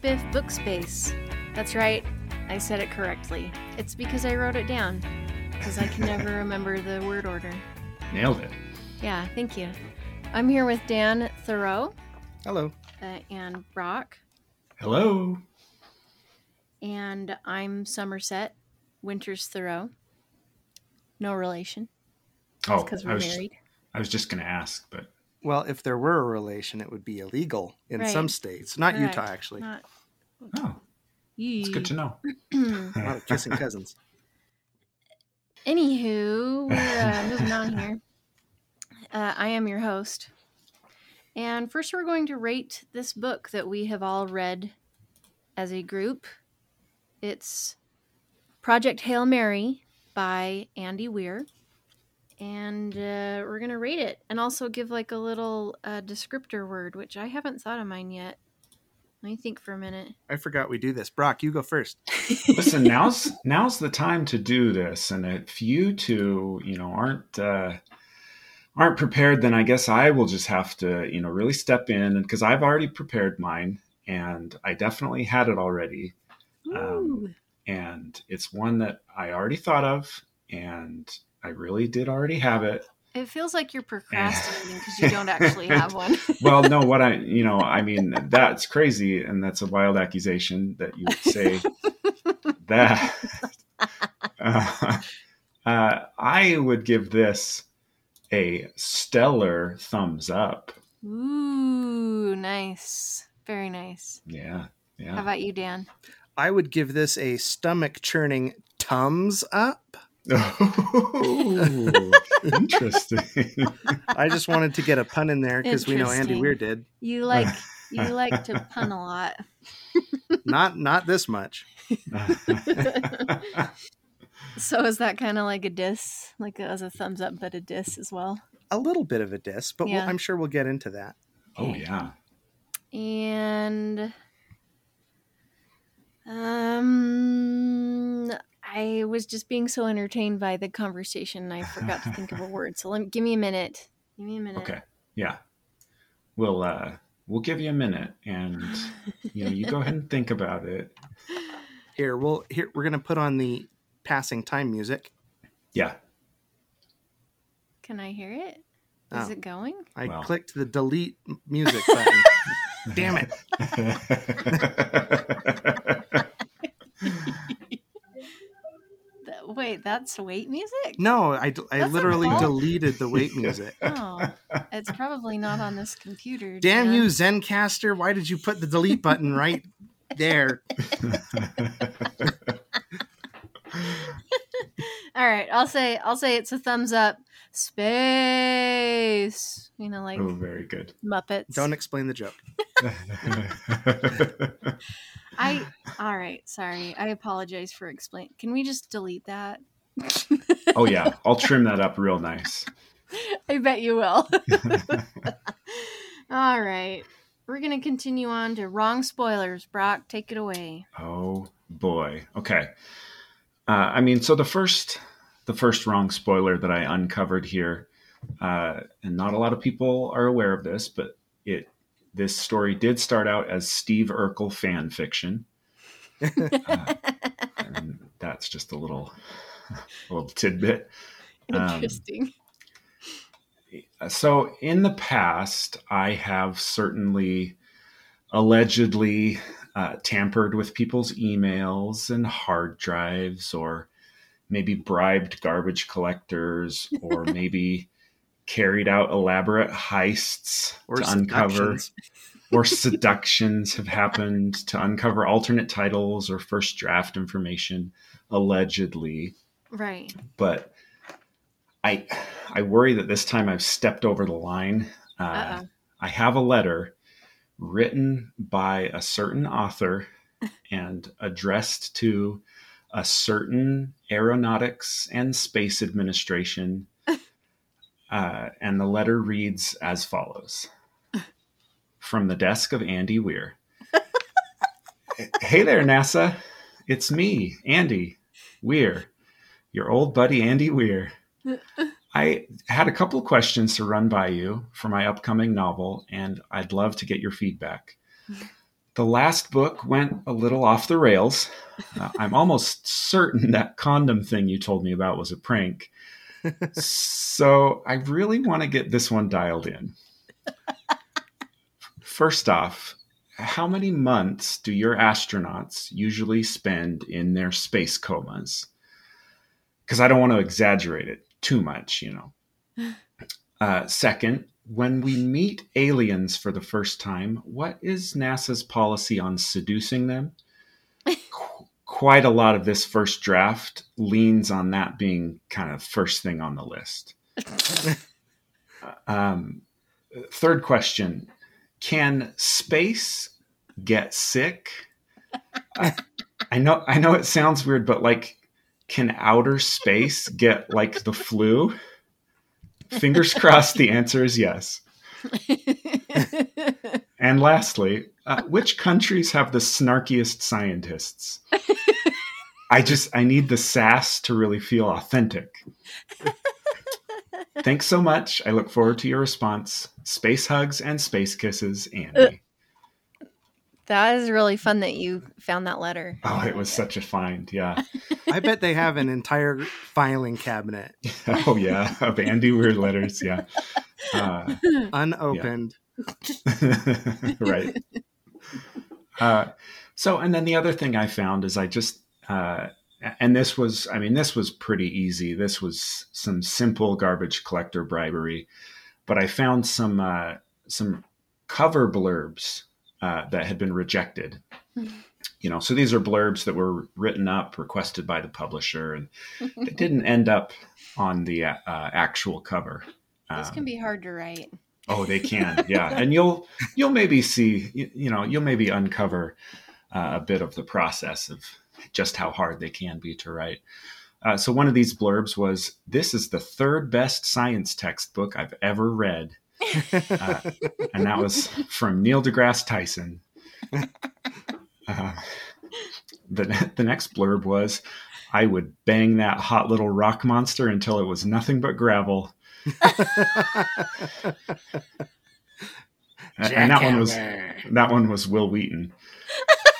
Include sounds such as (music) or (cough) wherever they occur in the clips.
Biff Book Space. That's right, I said it correctly. It's because I wrote it down, because I can never (laughs) remember the word order. Nailed it. Yeah, thank you. I'm here with Dan Thoreau Hello. uh, and Brock, Hello. and I'm Somerset Winters Thoreau. No relation, Oh, because we're was, married. I was just going to ask, but Well, if there were a relation, it would be illegal in Right. some states. Not Correct. Utah, actually. Not oh, it's good to know. A lot of kissing cousins. (laughs) Anywho, we're uh, (laughs) moving on here. Uh, I am your host. And first, we're going to rate this book that we have all read as a group. It's Project Hail Mary by Andy Weir. And uh, we're going to rate it and also give like a little uh, descriptor word, which I haven't thought of mine yet. Let me think for a minute. I forgot we do this. Brock, you go first. (laughs) Listen, now's now's the time to do this, and if you two, you know, aren't uh, aren't prepared, then I guess I will just have to, you know, really step in, and because I've already prepared mine, and I definitely had it already, Um, and it's one that I already thought of, and I really did already have it. It feels like you're procrastinating because you don't actually (laughs) have one. well, no, what I, (laughs) you know, I mean, that's crazy, and that's a wild accusation that you would say (laughs) that. Uh, uh, I would give this a stellar thumbs up. Ooh, nice. Very nice. Yeah, Yeah. How about you, Dan? I would give this a stomach churning thumbs up. Ooh, (laughs) interesting. I just wanted to get a pun in there because we know Andy Weir did. You like (laughs) you like to pun a lot. (laughs) Not not this much. So is that kind of like a diss, like as a thumbs up, but a diss as well? A little bit of a diss, but we'll, I'm sure we'll get into that. oh yeah. And um, I was just being so entertained by the conversation, I forgot to think of a word. So let me give me a minute. Give me a minute. Okay. Yeah. We'll uh we'll give you a minute and you know, you go ahead and think about it. Here, we'll here we're gonna put on the passing time music. Yeah. Can I hear it? Is Oh. it going? I Well. clicked the delete music button. (laughs) Damn it. (laughs) Th- Wait, that's wait music? No, I That's literally deleted the wait music. (laughs) Oh, it's probably not on this computer. Damn Dan. you, Zencastr! Why did you put the delete button right there? (laughs) All right, I'll say I'll say it's a thumbs up. Space, you know, like oh, very good. Muppets. Don't explain the joke. (laughs) (laughs) I. All right, sorry. I apologize for explain. Can we just delete that? (laughs) oh yeah, I'll trim that up real nice. I bet you will. All right, we're gonna continue on to wrong spoilers. Brock, take it away. Oh boy. Okay. Uh, I mean, so the first, the first wrong spoiler that I uncovered here, uh, and not a lot of people are aware of this, but it this story did start out as Steve Urkel fan fiction, (laughs) uh, and that's just a little, a (laughs) little tidbit. Um, Interesting. So in the past, I have certainly allegedly uh, tampered with people's emails and hard drives, or maybe bribed garbage collectors, or (laughs) maybe carried out elaborate heists Or to uncover, (laughs) or seductions have happened to uncover alternate titles or first draft information, allegedly right. but I I worry that this time I've stepped over the line. Uh, I have a letter written by a certain author and addressed to a certain aeronautics and space administration. (laughs) Uh, and the letter reads as follows From the desk of Andy Weir. hey there, NASA. It's me, Andy Weir, your old buddy Andy Weir. I had a couple questions to run by you for my upcoming novel, and I'd love to get your feedback. The last book went a little off the rails. Uh, (laughs) I'm almost certain that condom thing you told me about was a prank. so I really want to get this one dialed in. (laughs) First off, how many months do your astronauts usually spend in their space comas? Because I don't want to exaggerate it too much, you know. (laughs) Uh, second, when we meet aliens for the first time, what is NASA's policy on seducing them? Qu- quite a lot of this first draft leans on that being kind of first thing on the list. (laughs) um, third question Can space get sick? I, I know I know it sounds weird, but like can outer space get like the flu? Fingers crossed the answer is yes. (laughs) and lastly, uh, which countries have the snarkiest scientists? (laughs) I just I need the sass to really feel authentic. (laughs) Thanks so much. I look forward to your response. Space hugs and space kisses, Andy. That is really fun that you found that letter. (laughs) Oh, it was such a find. Yeah. (laughs) I bet they have an entire filing cabinet (laughs) oh, yeah. Of Andy Weird letters. Yeah. Uh, unopened. right. Uh, so, and then the other thing I found is I just, uh, and this was, I mean, this was pretty easy. This was some simple garbage collector bribery, but I found some, uh, some cover blurbs uh, that had been rejected. You know, so these are blurbs that were written up, requested by the publisher, and (laughs) they didn't end up on the uh, actual cover. This can Um, be hard to write. Oh, they can, (laughs) yeah. And you'll you'll maybe see, you, you know, you'll maybe uncover uh, a bit of the process of just how hard they can be to write. Uh, so one of these blurbs was, "This is the third best science textbook I've ever read," uh, and that was from Neil deGrasse Tyson. Uh, the the next blurb was, "I would bang that hot little rock monster until it was nothing but gravel." (laughs) and that one was that one was Wil Wheaton.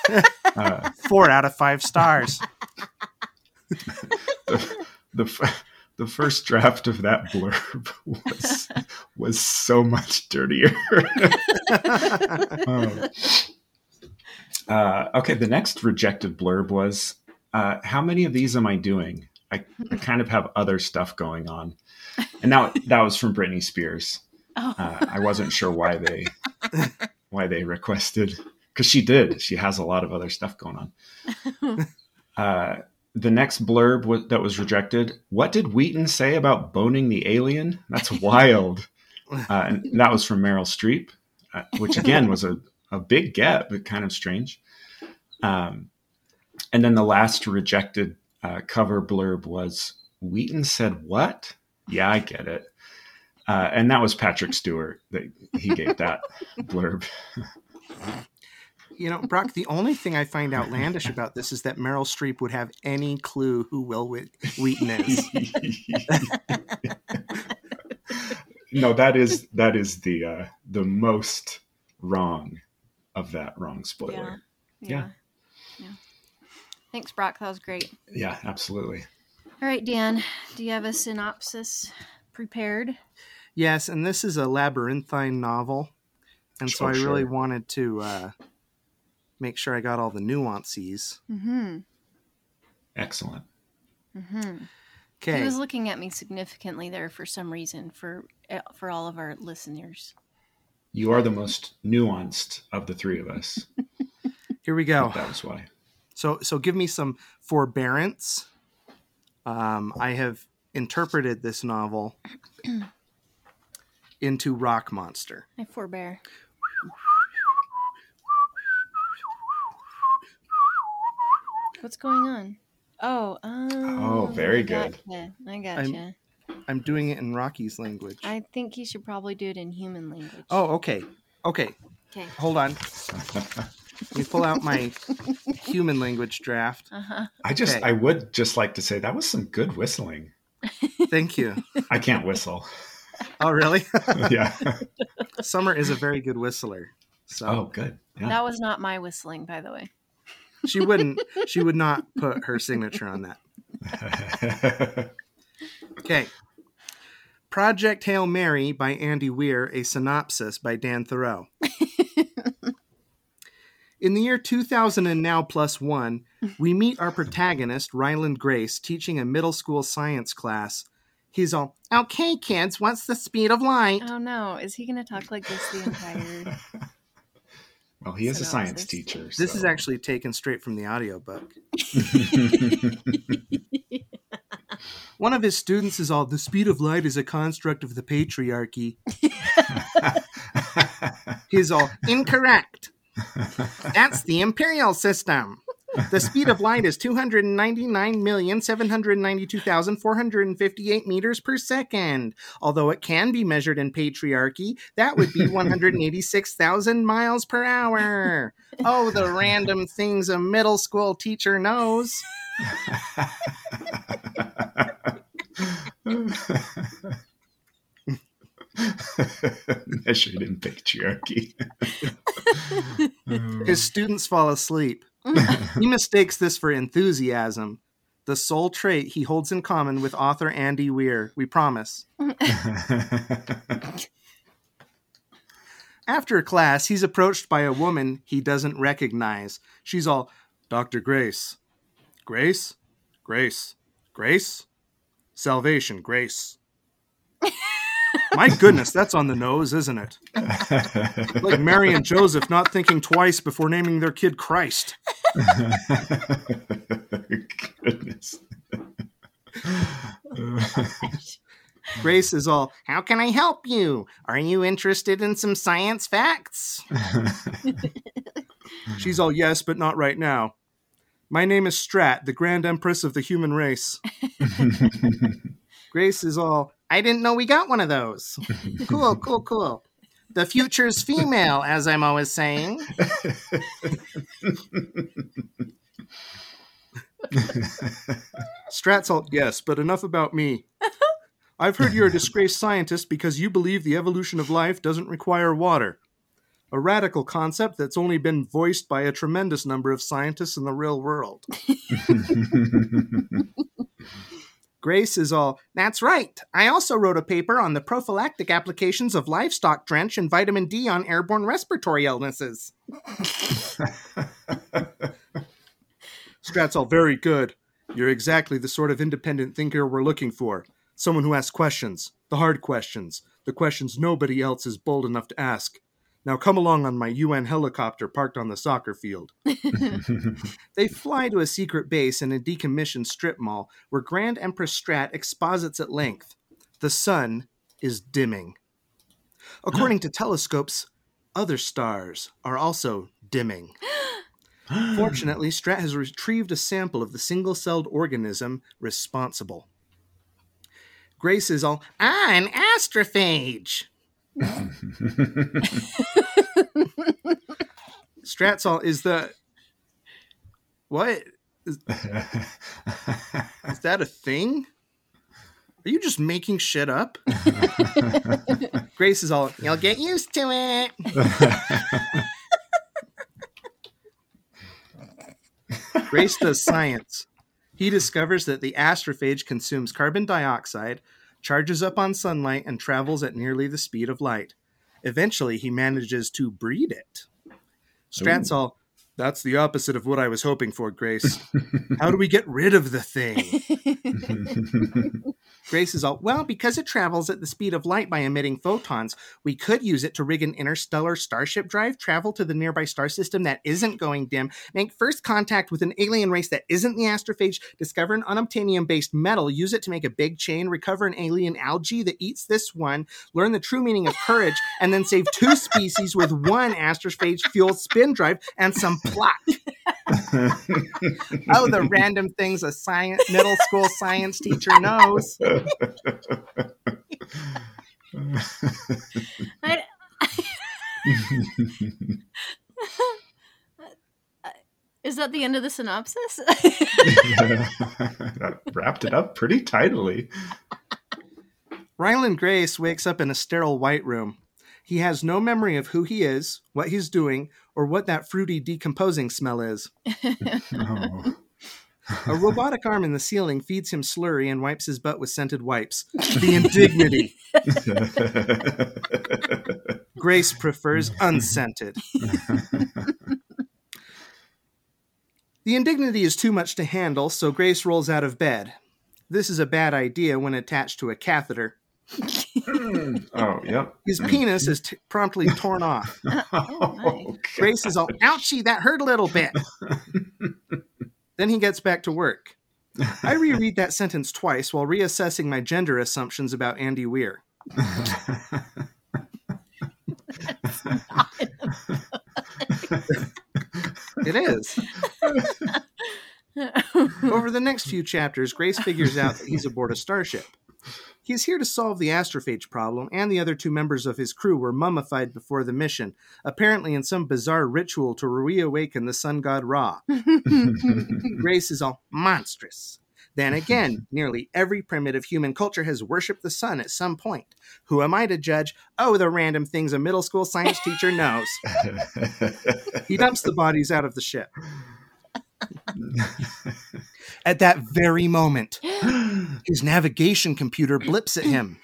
(laughs) Uh, Four out of five stars. (laughs) the, the the first draft of that blurb was was so much (laughs) dirtier. Oh. Uh, okay, the next rejected blurb was, uh, "How many of these am I doing? I, I kind of have other stuff going on," and that (laughs) that was from Britney Spears. Oh. Uh, I wasn't sure why they why they requested because she did. She has a lot of other stuff going on. (laughs) Uh, the next blurb was, that was rejected. What did Wheaton say about boning the alien? That's wild. Uh, and that was from Meryl Streep, uh, which again was a, a big get, but kind of strange. Um, and then the last rejected uh, cover blurb was Wheaton said, What? Yeah, I get it. Uh, and that was Patrick Stewart that he gave that blurb. You know, Brock, the only thing I find outlandish about this is that Meryl Streep would have any clue who Wil Wheaton is. (laughs) no, that is that is the uh, the most wrong of that wrong spoiler. Yeah. Yeah. Thanks, Brock. That was great. Yeah, absolutely. All right, Dan, do you have a synopsis prepared? Yes, and this is a labyrinthine novel. And so Oh, I really wanted to uh, make sure I got all the nuances. Mm-hmm. Excellent. Mm-hmm. Okay. He was looking at me significantly there for some reason for uh, for all of our listeners. You are the most nuanced of the three of us. (laughs) Here we go. That was why. So so give me some forbearance. Um, I have interpreted this novel (clears throat) into Rock Monster. I forbear. What's going on? Oh, oh, very I good. Gotcha. I gotcha. I'm doing it in Rocky's language. I think you should probably do it in human language. Oh, okay. Okay. okay. Hold on. Let me pull out my (laughs) human language draft. Uh huh. I just Okay. I would just like to say that was some good whistling. (laughs) Thank you. I can't whistle. Oh, really? (laughs) yeah. Summer is a very good whistler. So Oh, good. Yeah. That was not my whistling, by the way. she wouldn't she would not put her signature on that. (laughs) Okay. Project Hail Mary by Andy Weir, a synopsis by Dan Thoreau. (laughs) In the year 2000 and now plus one, we meet our protagonist, Ryland Grace, teaching a middle school science class. He's all, okay, kids, what's the speed of light? Oh no, is he going to talk like this the entire? Well, he is a science Synopsis. teacher. This so- is actually taken straight from the audiobook. (laughs) One of his students is all, the speed of light is a construct of the patriarchy. (laughs) He's all, incorrect. That's the imperial system. The speed of light is 299,792,458 meters per second. Although it can be measured in patriarchy, that would be 186,000 miles per hour. Oh, the random things a middle school teacher knows. (laughs) Measured in patriarchy. His students fall asleep. (laughs) he mistakes this for enthusiasm, the sole trait he holds in common with author Andy Weir. We promise. (laughs) After class, he's approached by a woman he doesn't recognize. She's all, Dr. Grace. Grace? Grace. Grace? Salvation, Grace. My goodness, that's on the nose, isn't it? (laughs) Like Mary and Joseph not thinking twice before naming their kid Christ. (laughs) Goodness. (laughs) Grace is all, How can I help you? Are you interested in some science facts? She's all, Yes, but not right now. My name is Stratt, the Grand Empress of the human race. Grace is all, I didn't know we got one of those. (laughs) cool, cool, cool. The future's female, as I'm always saying. Stratt's all, Yes, but enough about me. (laughs) I've heard you're a disgraced scientist because you believe the evolution of life doesn't require water. A radical concept that's only been voiced by a tremendous number of scientists in the real world. (laughs) Grace is all, that's right. I also wrote a paper on the prophylactic applications of livestock drench and vitamin D on airborne respiratory illnesses. (laughs) Stratt's all, very good. You're exactly the sort of independent thinker we're looking for. Someone who asks questions, the hard questions, the questions nobody else is bold enough to ask. Now come along on my UN helicopter parked on the soccer field. (laughs) (laughs) They fly to a secret base in a decommissioned strip mall where Grand Empress Stratt exposits at length. The sun is dimming. (gasps) According to telescopes, other stars are also dimming. (gasps) Fortunately, Stratt has retrieved a sample of the single celled organism responsible. Grace is all, ah, an astrophage. Stratt's all, is the. What? Is that a thing? Are you just making shit up? (laughs) Grace is all, you'll get used to it. Grace does science. He discovers that the astrophage consumes carbon dioxide, charges up on sunlight, and travels at nearly the speed of light. Eventually, he manages to breed it. Stratsall, that's the opposite of what I was hoping for, Grace. (laughs) How do we get rid of the thing? (laughs) Grace is all, well, because it travels at the speed of light by emitting photons, we could use it to rig an interstellar starship drive, travel to the nearby star system that isn't going dim, make first contact with an alien race that isn't the astrophage, discover an unobtainium based metal, use it to make a big chain, recover an alien algae that eats this one, learn the true meaning of courage, and then save two species with one astrophage fueled spin drive and some pluck. (laughs) oh, the random things a science middle school science teacher knows. I, is (laughs) Is that the end of the synopsis? that wrapped it up pretty tidily. Ryland Grace wakes up in a sterile white room. He has no memory of who he is, what he's doing, or what that fruity decomposing smell is. (laughs) Oh. A (laughs) robotic arm in the ceiling feeds him slurry and wipes his butt with scented wipes. The indignity. (laughs) Grace prefers unscented. The indignity is too much to handle, so Grace rolls out of bed. This is a bad idea when attached to a catheter. Hmm. oh, yep. His hmm. penis is t- promptly torn off. (laughs) Oh, Grace is all, ouchie, that hurt a little bit. Then he gets back to work. I (laughs) reread that sentence twice while reassessing my gender assumptions about Andy Weir. It is. (laughs) Over the next few chapters, Grace figures out that he's aboard a starship. He is here to solve the astrophage problem, and the other two members of his crew were mummified before the mission, apparently in some bizarre ritual to reawaken the sun god Ra. (laughs) Grace is all monstrous. Then again, (laughs) nearly every primitive human culture has worshipped the sun at some point. Who am I to judge? Oh, the random things a middle school science teacher knows. (laughs) He dumps the bodies out of the ship. (laughs) At that very moment, (gasps) his navigation computer blips at him.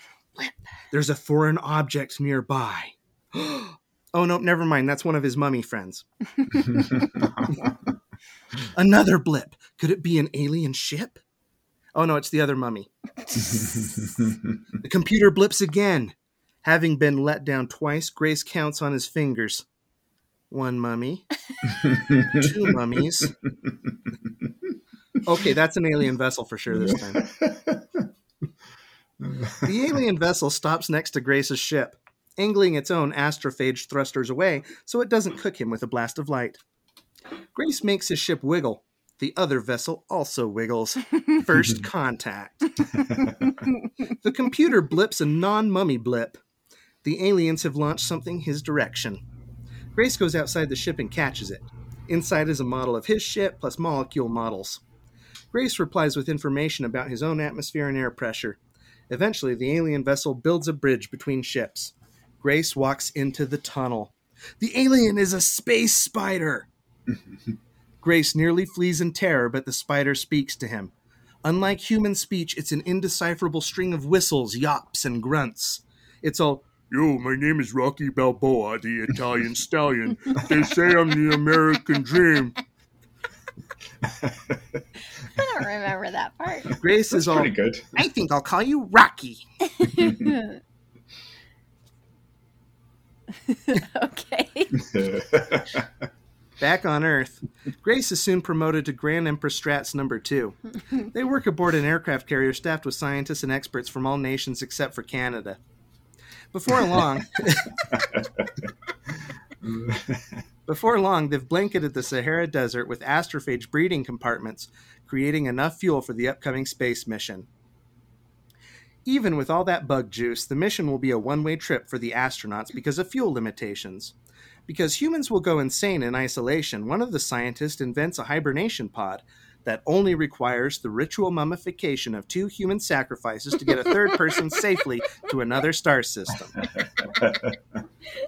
There's a foreign object nearby. (gasps) oh, no, never mind. That's one of his mummy friends. (laughs) (laughs) Another blip. Could it be an alien ship? Oh, no, it's the other mummy. The computer blips again. Having been let down twice, Grace counts on his fingers. One mummy, (laughs) two mummies. Okay, that's an alien vessel for sure this time. The alien vessel stops next to Grace's ship, angling its own astrophage thrusters away so it doesn't cook him with a blast of light. Grace makes his ship wiggle. The other vessel also wiggles. First (laughs) contact. the computer blips a non mummy blip. The aliens have launched something his direction. Grace goes outside the ship and catches it. Inside is a model of his ship plus molecule models. Grace replies with information about his own atmosphere and air pressure. Eventually, the alien vessel builds a bridge between ships. Grace walks into the tunnel. The alien is a space spider! (laughs) Grace nearly flees in terror, but the spider speaks to him. Unlike human speech, it's an indecipherable string of whistles, yops, and grunts. It's all, Yo, my name is Rocky Balboa, the Italian stallion. They say I'm the American dream. I don't remember that part. (laughs) Grace That's is all, pretty good. I think I'll call you Rocky. (laughs) okay. (laughs) Back on Earth, Grace is soon promoted to Grand Empress Stratts number two. They work aboard an aircraft carrier staffed with scientists and experts from all nations except for Canada. Before long, (laughs) before long, they've blanketed the Sahara Desert with astrophage breeding compartments, creating enough fuel for the upcoming space mission. Even with all that bug juice, the mission will be a one way trip for the astronauts because of fuel limitations. Because humans will go insane in isolation, one of the scientists invents a hibernation pod that only requires the ritual mummification of two human sacrifices to get a third person (laughs) safely to another star system.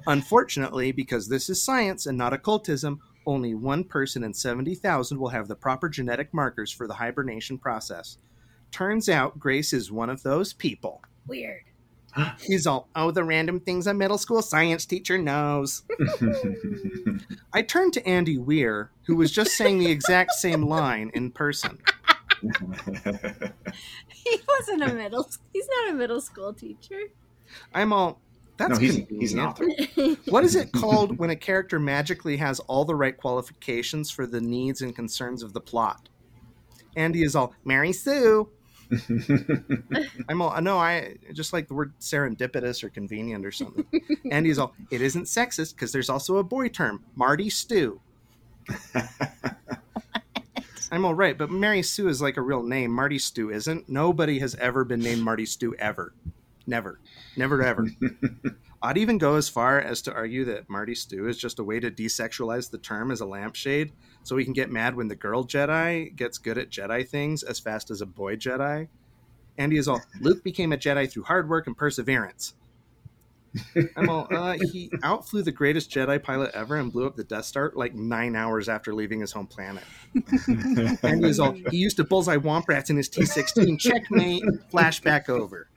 Unfortunately, because this is science and not occultism, only one person in 70,000 will have the proper genetic markers for the hibernation process. Turns out Grace is one of those people. Weird. He's all, oh, the random things a middle school science teacher knows. (laughs) I turned to Andy Weir, who was just saying the exact same line in person. (laughs) He wasn't a middle. He's not a middle school teacher. I'm all, that's no, he's, convenient. he's an author. (laughs) What is it called when a character magically has all the right qualifications for the needs and concerns of the plot? Andy is all, Mary Sue. (laughs) (laughs) I'm all, no, I just like the word serendipitous or convenient or something. (laughs) Andy's all, it isn't sexist because there's also a boy term, Marty Stew. I'm all right, but Mary Sue is like a real name. Marty Stew isn't. Nobody has ever been named Marty Stew ever. Never. Never ever. I'd even go as far as to argue that Marty Stew is just a way to desexualize the term as a lampshade, so we can get mad when the girl Jedi gets good at Jedi things as fast as a boy Jedi. Andy is all Luke became a Jedi through hard work and perseverance. I'm all uh, he outflew the greatest Jedi pilot ever and blew up the Death Star like nine hours after leaving his home planet. (laughs) Andy is all he used to bullseye womp rats in his T16. Checkmate. Flashback over.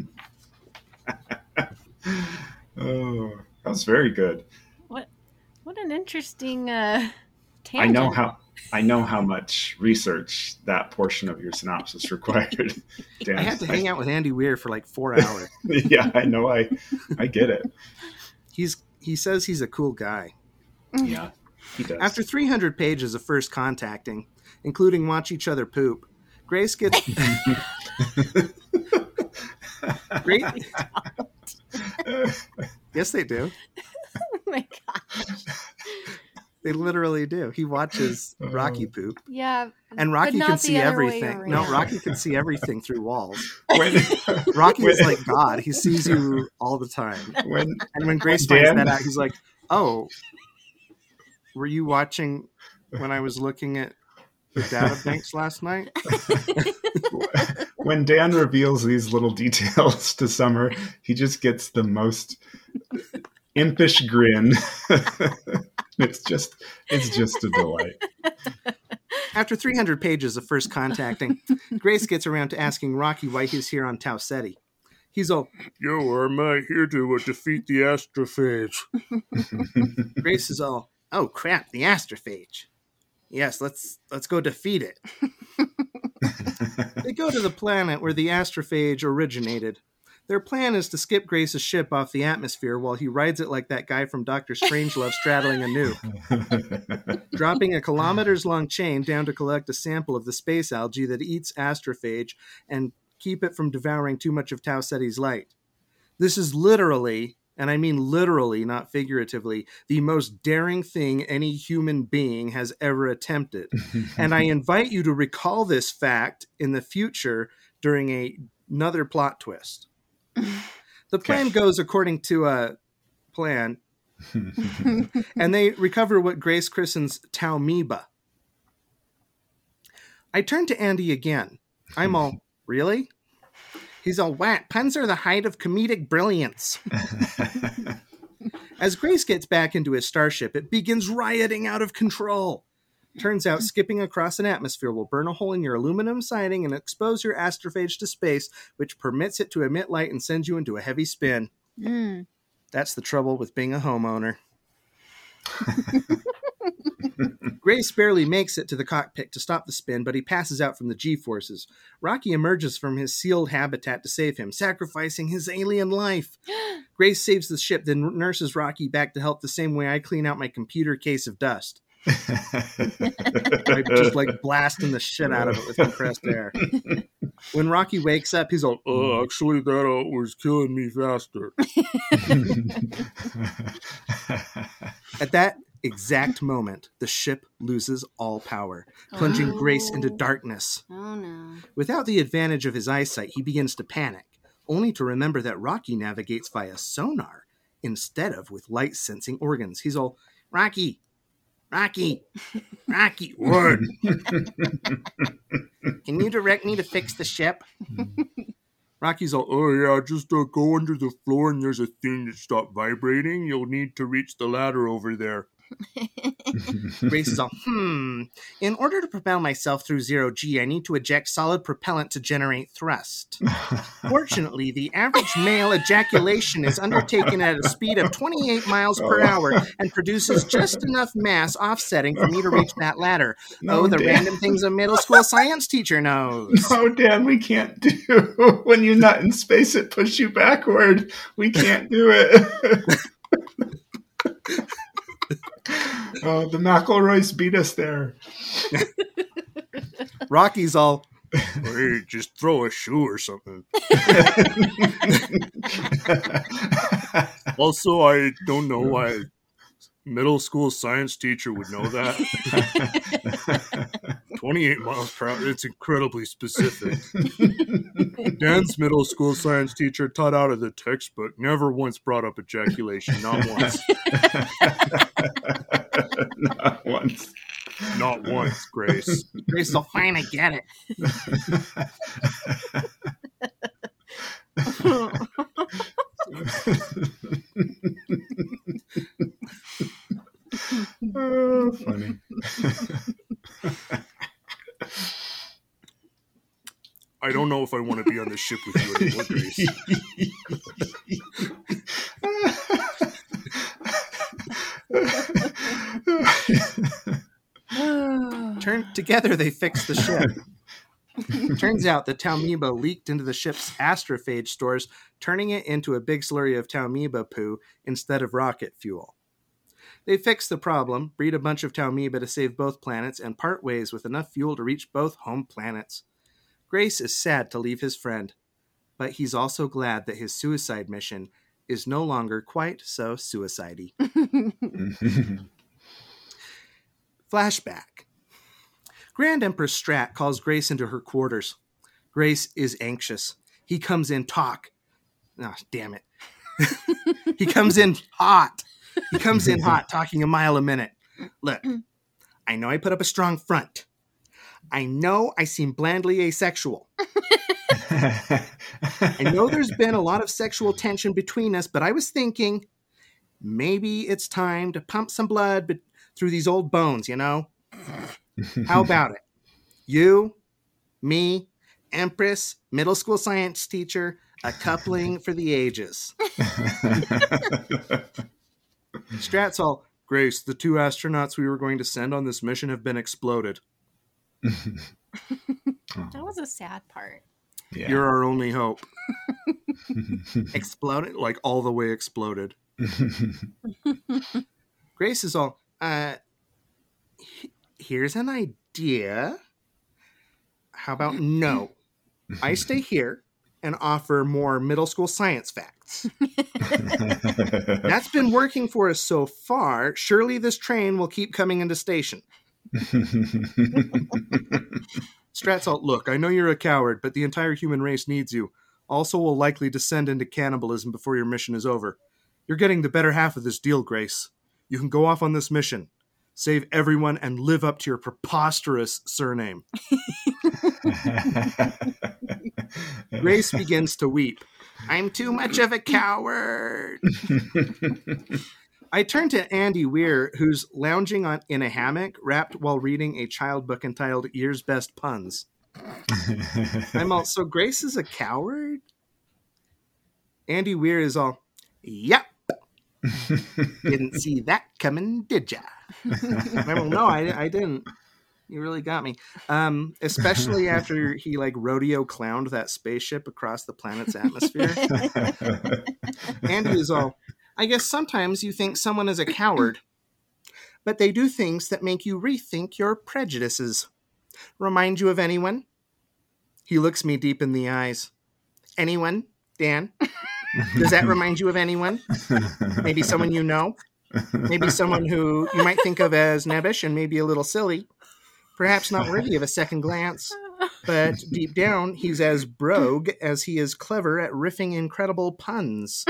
(laughs) oh, that was very good. What what an interesting uh I know how I know how much research that portion of your synopsis required. (laughs) Dan, I had to hang out with Andy Weir for like four hours. (laughs) yeah, I know. I I get it. He's he says he's a cool guy. Yeah, he does. After 300 pages of first contacting, including watch each other poop, Grace gets (laughs) Great. (laughs) yes, they do. (laughs) oh my gosh. They literally do. He watches Oh. Rocky poop, Yeah. and Rocky can see everything. No. Rocky can see everything through walls. (laughs) when, Rocky is like God. He sees you all the time. when And when Grace Dan- finds that out, he's like, "Oh, were you watching when I was looking at the data banks last night?" When Dan reveals these little (laughs) details to Summer, he just gets the most impish grin. (laughs) it's just it's just a delight. After 300 pages of first contacting, Grace gets around to asking Rocky why he's here on Tau Ceti. He's all, Yo, I'm uh, here to uh, defeat the astrophage. (laughs) Grace is all, Oh crap, the astrophage. Yes, let's let's go defeat it. They go to the planet where the astrophage originated. Their plan is to skip Grace's ship off the atmosphere while he rides it like that guy from Doctor Strangelove straddling a nuke. (laughs) dropping a kilometers long chain down to collect a sample of the space algae that eats astrophage and keep it from devouring too much of Tau Ceti's light. This is literally, and I mean literally, not figuratively, the most daring thing any human being has ever attempted. (laughs) and I invite you to recall this fact in the future during a, another plot twist. (laughs) The plan Okay. goes according to a plan (laughs) and they recover what Grace christens Taumoeba. I turn to Andy again. I'm all, really? He's all, whack. Puns are the height of comedic brilliance. (laughs) As Grace gets back into his starship, it begins rioting out of control. Turns out skipping across an atmosphere will burn a hole in your aluminum siding and expose your astrophage to space, which permits it to emit light and sends you into a heavy spin. Mm. That's the trouble with being a homeowner. (laughs) Grace barely makes it to the cockpit to stop the spin, but he passes out from the G forces. Rocky emerges from his sealed habitat to save him, sacrificing his alien life. (gasps) Grace saves the ship, then nurses Rocky back to health the same way I clean out my computer case of dust. By just like blasting the shit out of it with compressed air. When Rocky wakes up, he's all, "Oh, actually, that uh, was killing me faster." (laughs) At that exact moment, the ship loses all power, plunging Grace into Oh. darkness. Oh no. Without the advantage of his eyesight, he begins to panic, only to remember that Rocky navigates via sonar instead of with light sensing organs. He's all, Rocky, Rocky, Rocky, what? (laughs) Can you direct me to fix the ship? (laughs) Rocky's all, oh yeah, just uh, go under the floor and there's a thing that stopped vibrating. You'll need to reach the ladder over there. Grace is all, hmm. In order to propel myself through zero G, I need to eject solid propellant to generate thrust. Fortunately, the average male ejaculation is undertaken at a speed of 28 miles per Oh. hour and produces just enough mass offsetting for me to reach that ladder. No, oh, the Dan. random things a middle school science teacher knows. No, Dan, we can't do (laughs) when you nut in space. It push you backward. We can't do it. (laughs) (laughs) oh, the McElroys beat us there. (laughs) Rocky's all, (laughs) hey, just throw a shoe or something. Also, I don't know why a middle school science teacher would know that. 28 miles per hour. It's incredibly specific. (laughs) Dan's middle school science teacher taught out of the textbook. Never once brought up ejaculation. Not (laughs) once. (laughs) Not once. Not once, Grace. Grace will finally get it. oh, funny. I don't know if I want to be on this ship with you anymore, (laughs) Grace. Turn together, they fixed the ship. (laughs) Turns out the Taumoeba leaked into the ship's astrophage stores, turning it into a big slurry of Taumoeba poo instead of rocket fuel. They fix the problem, breed a bunch of Taumoeba to save both planets, and part ways with enough fuel to reach both home planets. Grace is sad to leave his friend, but he's also glad that his suicide mission is no longer quite so suicidey. (laughs) Flashback. Grand Empress Stratt calls Grace into her quarters. Grace is anxious. He comes in talk. Oh, damn it. (laughs) he comes in hot. He comes in hot, (laughs) talking a mile a minute. Look, I know I put up a strong front. I know I seem blandly asexual. (laughs) I know there's been a lot of sexual tension between us, but I was thinking maybe it's time to pump some blood through these old bones, you know? How (laughs) about it? You, me, Empress, middle school science teacher, a coupling for the ages. Stratt's all, Grace, the two astronauts we were going to send on this mission have been exploded. (laughs) That was a sad part. yeah. You're our only hope. (laughs) Exploded? Like all the way exploded. (laughs) Grace is all, uh, here's an idea. How about no? I stay here and offer more middle school science facts. (laughs) That's been working for us so far. Surely this train will keep coming into station. (laughs) Stratt's look, I know you're a coward, but the entire human race needs you. Also, will likely descend into cannibalism before your mission is over. You're getting the better half of this deal, Grace. You can go off on this mission, save everyone, and live up to your preposterous surname. (laughs) Grace begins to weep. I'm too much of a coward. (laughs) I turn to Andy Weir, who's lounging on in a hammock, wrapped while reading a child book entitled "Year's Best Puns." I'm all so. Grace is a coward. Andy Weir is all. Yep. (laughs) didn't see that coming, did ya? (laughs) I'm no, I, I didn't. You really got me. Um, especially (laughs) after he like rodeo clowned that spaceship across the planet's atmosphere. Andy is all. I guess sometimes you think someone is a coward, but they do things that make you rethink your prejudices. Remind you of anyone? He looks me deep in the eyes. Anyone? Dan? Does that remind you of anyone? Maybe someone you know? Maybe (laughs) someone who you might think of as nebbish and maybe a little silly. Perhaps not worthy of a second glance. But deep down, he's as brogue as he is clever at riffing incredible puns.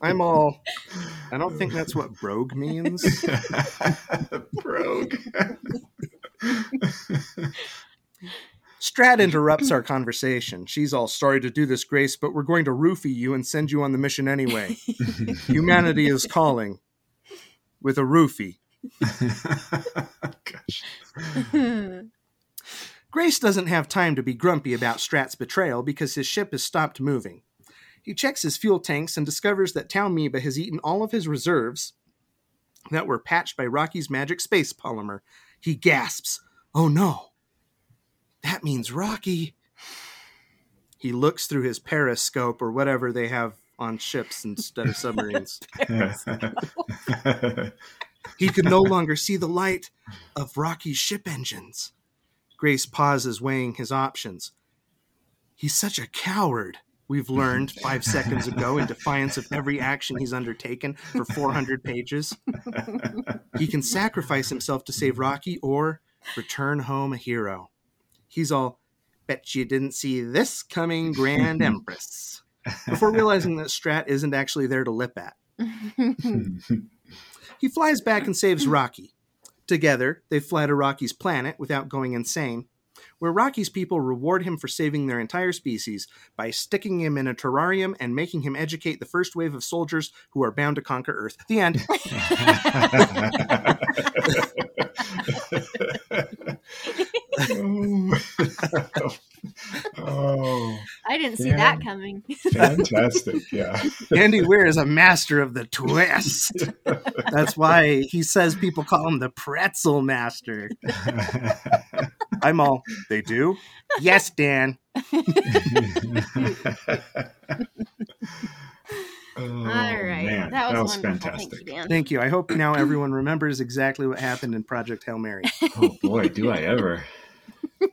I'm all. I don't think that's what brogue means. (laughs) Brogue. (laughs) Stratt (laughs) interrupts our conversation. She's all sorry to do this, Grace, but we're going to roofie you and send you on the mission anyway. (laughs) Humanity is calling with a roofie. Gosh. (laughs) Grace doesn't have time to be grumpy about Stratt's betrayal because his ship has stopped moving. He checks his fuel tanks and discovers that Taumoeba has eaten all of his reserves that were patched by Rocky's magic space polymer. He gasps, Oh no! That means Rocky. He looks through his periscope or whatever they have on ships instead of (laughs) submarines. (laughs) He could no longer see the light of Rocky's ship engines. Grace pauses, weighing his options. He's such a coward. we've learned five seconds ago in defiance of every action he's undertaken for 400 pages. He can sacrifice himself to save Rocky or return home a hero. He's all, bet you didn't see this coming, Grand (laughs) Empress. Before realizing that Stratt isn't actually there to lip at. (laughs) He flies back and saves Rocky. Together, they fly to Rocky's planet without going insane, where Rocky's people reward him for saving their entire species by sticking him in a terrarium and making him educate the first wave of soldiers who are bound to conquer Earth. The end. (laughs) oh, (laughs) I didn't see Yeah. that coming. fantastic! Yeah. (laughs) Andy Weir is a master of the twist. (laughs) That's why he says people call him the pretzel master. I'm all, they do? Yes, Dan. Oh, All right. man, that was, wonderful. fantastic. Thank you, Dan. Thank you. I hope now everyone remembers exactly what happened in Project Hail Mary. Oh boy, do I ever!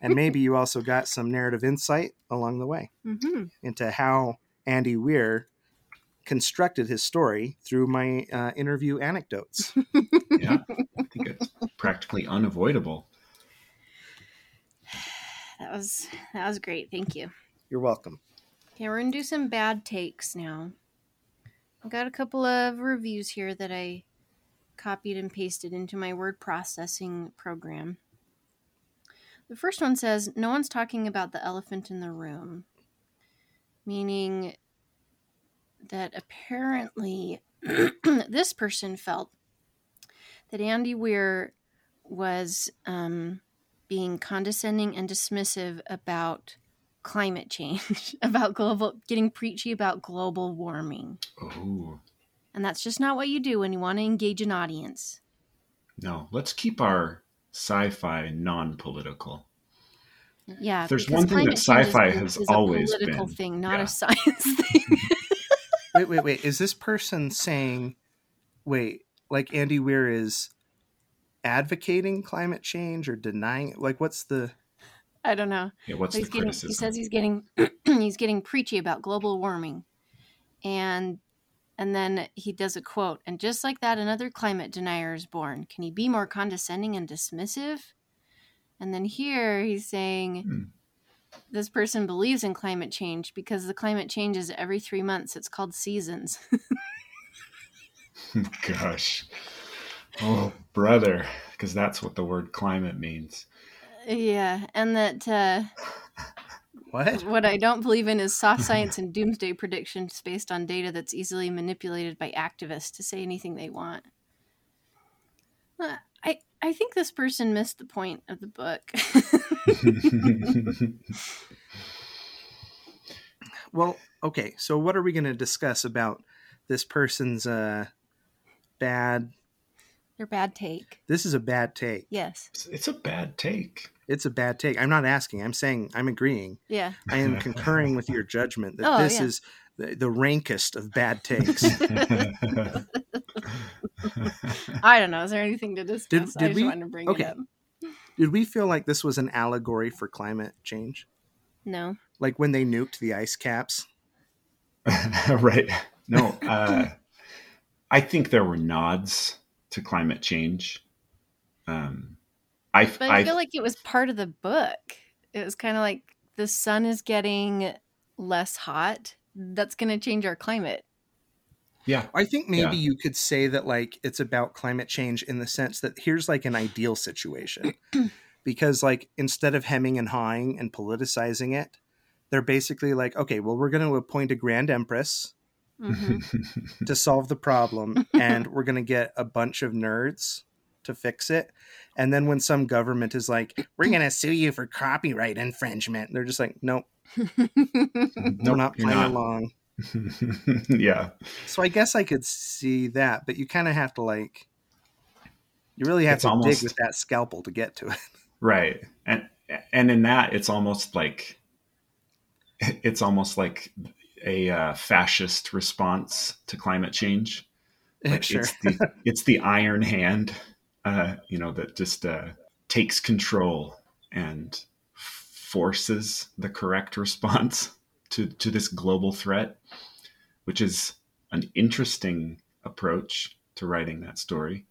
And maybe you also got some narrative insight along the way hmm into how Andy Weir constructed his story through my uh, interview anecdotes. (laughs) Yeah, I think it's practically unavoidable. That was that was great. Thank you. You're welcome. Okay, we're gonna do some bad takes now. I've got a couple of reviews here that I copied and pasted into my word processing program. The first one says, No one's talking about the elephant in the room, meaning that apparently (clears throat) this person felt that Andy Weir was um, being condescending and dismissive about climate change, (laughs) about global, getting preachy about global warming. Oh And that's just not what you do when you want to engage an audience. no, let's keep our sci-fi non-political. Yeah. There's one thing that sci-fi a- has is a political been. thing, not Yeah. a science (laughs) thing. Wait, wait, wait. Is this person saying, wait, like Andy Weir is advocating climate change or denying it? Like, what's the. I don't know. Yeah, what's he's the getting, criticism? he says he's getting (clears throat) he's getting preachy about global warming, and and then he does a quote, and just like that, another climate denier is born. Can he be more condescending and dismissive? And then here he's saying Hmm. this person believes in climate change because the climate changes every three months. It's called seasons. (laughs) (laughs) Gosh. Oh, brother, because that's what the word climate means. yeah, and that uh, (laughs) What? (laughs) What I don't believe in is soft (laughs) science and doomsday predictions based on data that's easily manipulated by activists to say anything they want. I I think this person missed the point of the book. (laughs) Well, okay. So, what are we going to discuss about this person's uh, bad. Your bad take. This is a bad take. Yes. It's, it's a bad take. It's a bad take. I'm not asking. I'm saying I'm agreeing. Yeah. I am concurring with your judgment that (laughs) Oh, this yeah. is the, the rankest of bad takes. (laughs) (laughs) I don't know. Is there anything to discuss? Did- I just we- wanted to bring okay. it up. Did we feel like this was an allegory for climate change? No. Like when they nuked the ice caps? right. No, uh, I think there were nods to climate change. Um, I, But I, feel like it was part of the book. It was kind of like the sun is getting less hot. That's going to change our climate. yeah, I think maybe Yeah. you could say that like it's about climate change in the sense that here's like an ideal situation. (clears throat) because like instead of hemming and hawing and politicizing it, they're basically like, okay, well we're going to appoint a grand empress hmm (laughs) to solve the problem (laughs) and we're going to get a bunch of nerds to fix it. And then when some government is like, we're going to sue you for copyright infringement, they're just like, nope, (laughs) we're Nope, not you're playing not. along. yeah, So I guess I could see that, but you kind of have to like, you really have It's to almost- dig with that scalpel to get to it. right. And and in that, it's almost like it's almost like a uh, fascist response to climate change. (laughs) Like sure. it's the it's the iron hand, uh, you know, that just uh, takes control and forces the correct response. to to this global threat, which is an interesting approach to writing that story.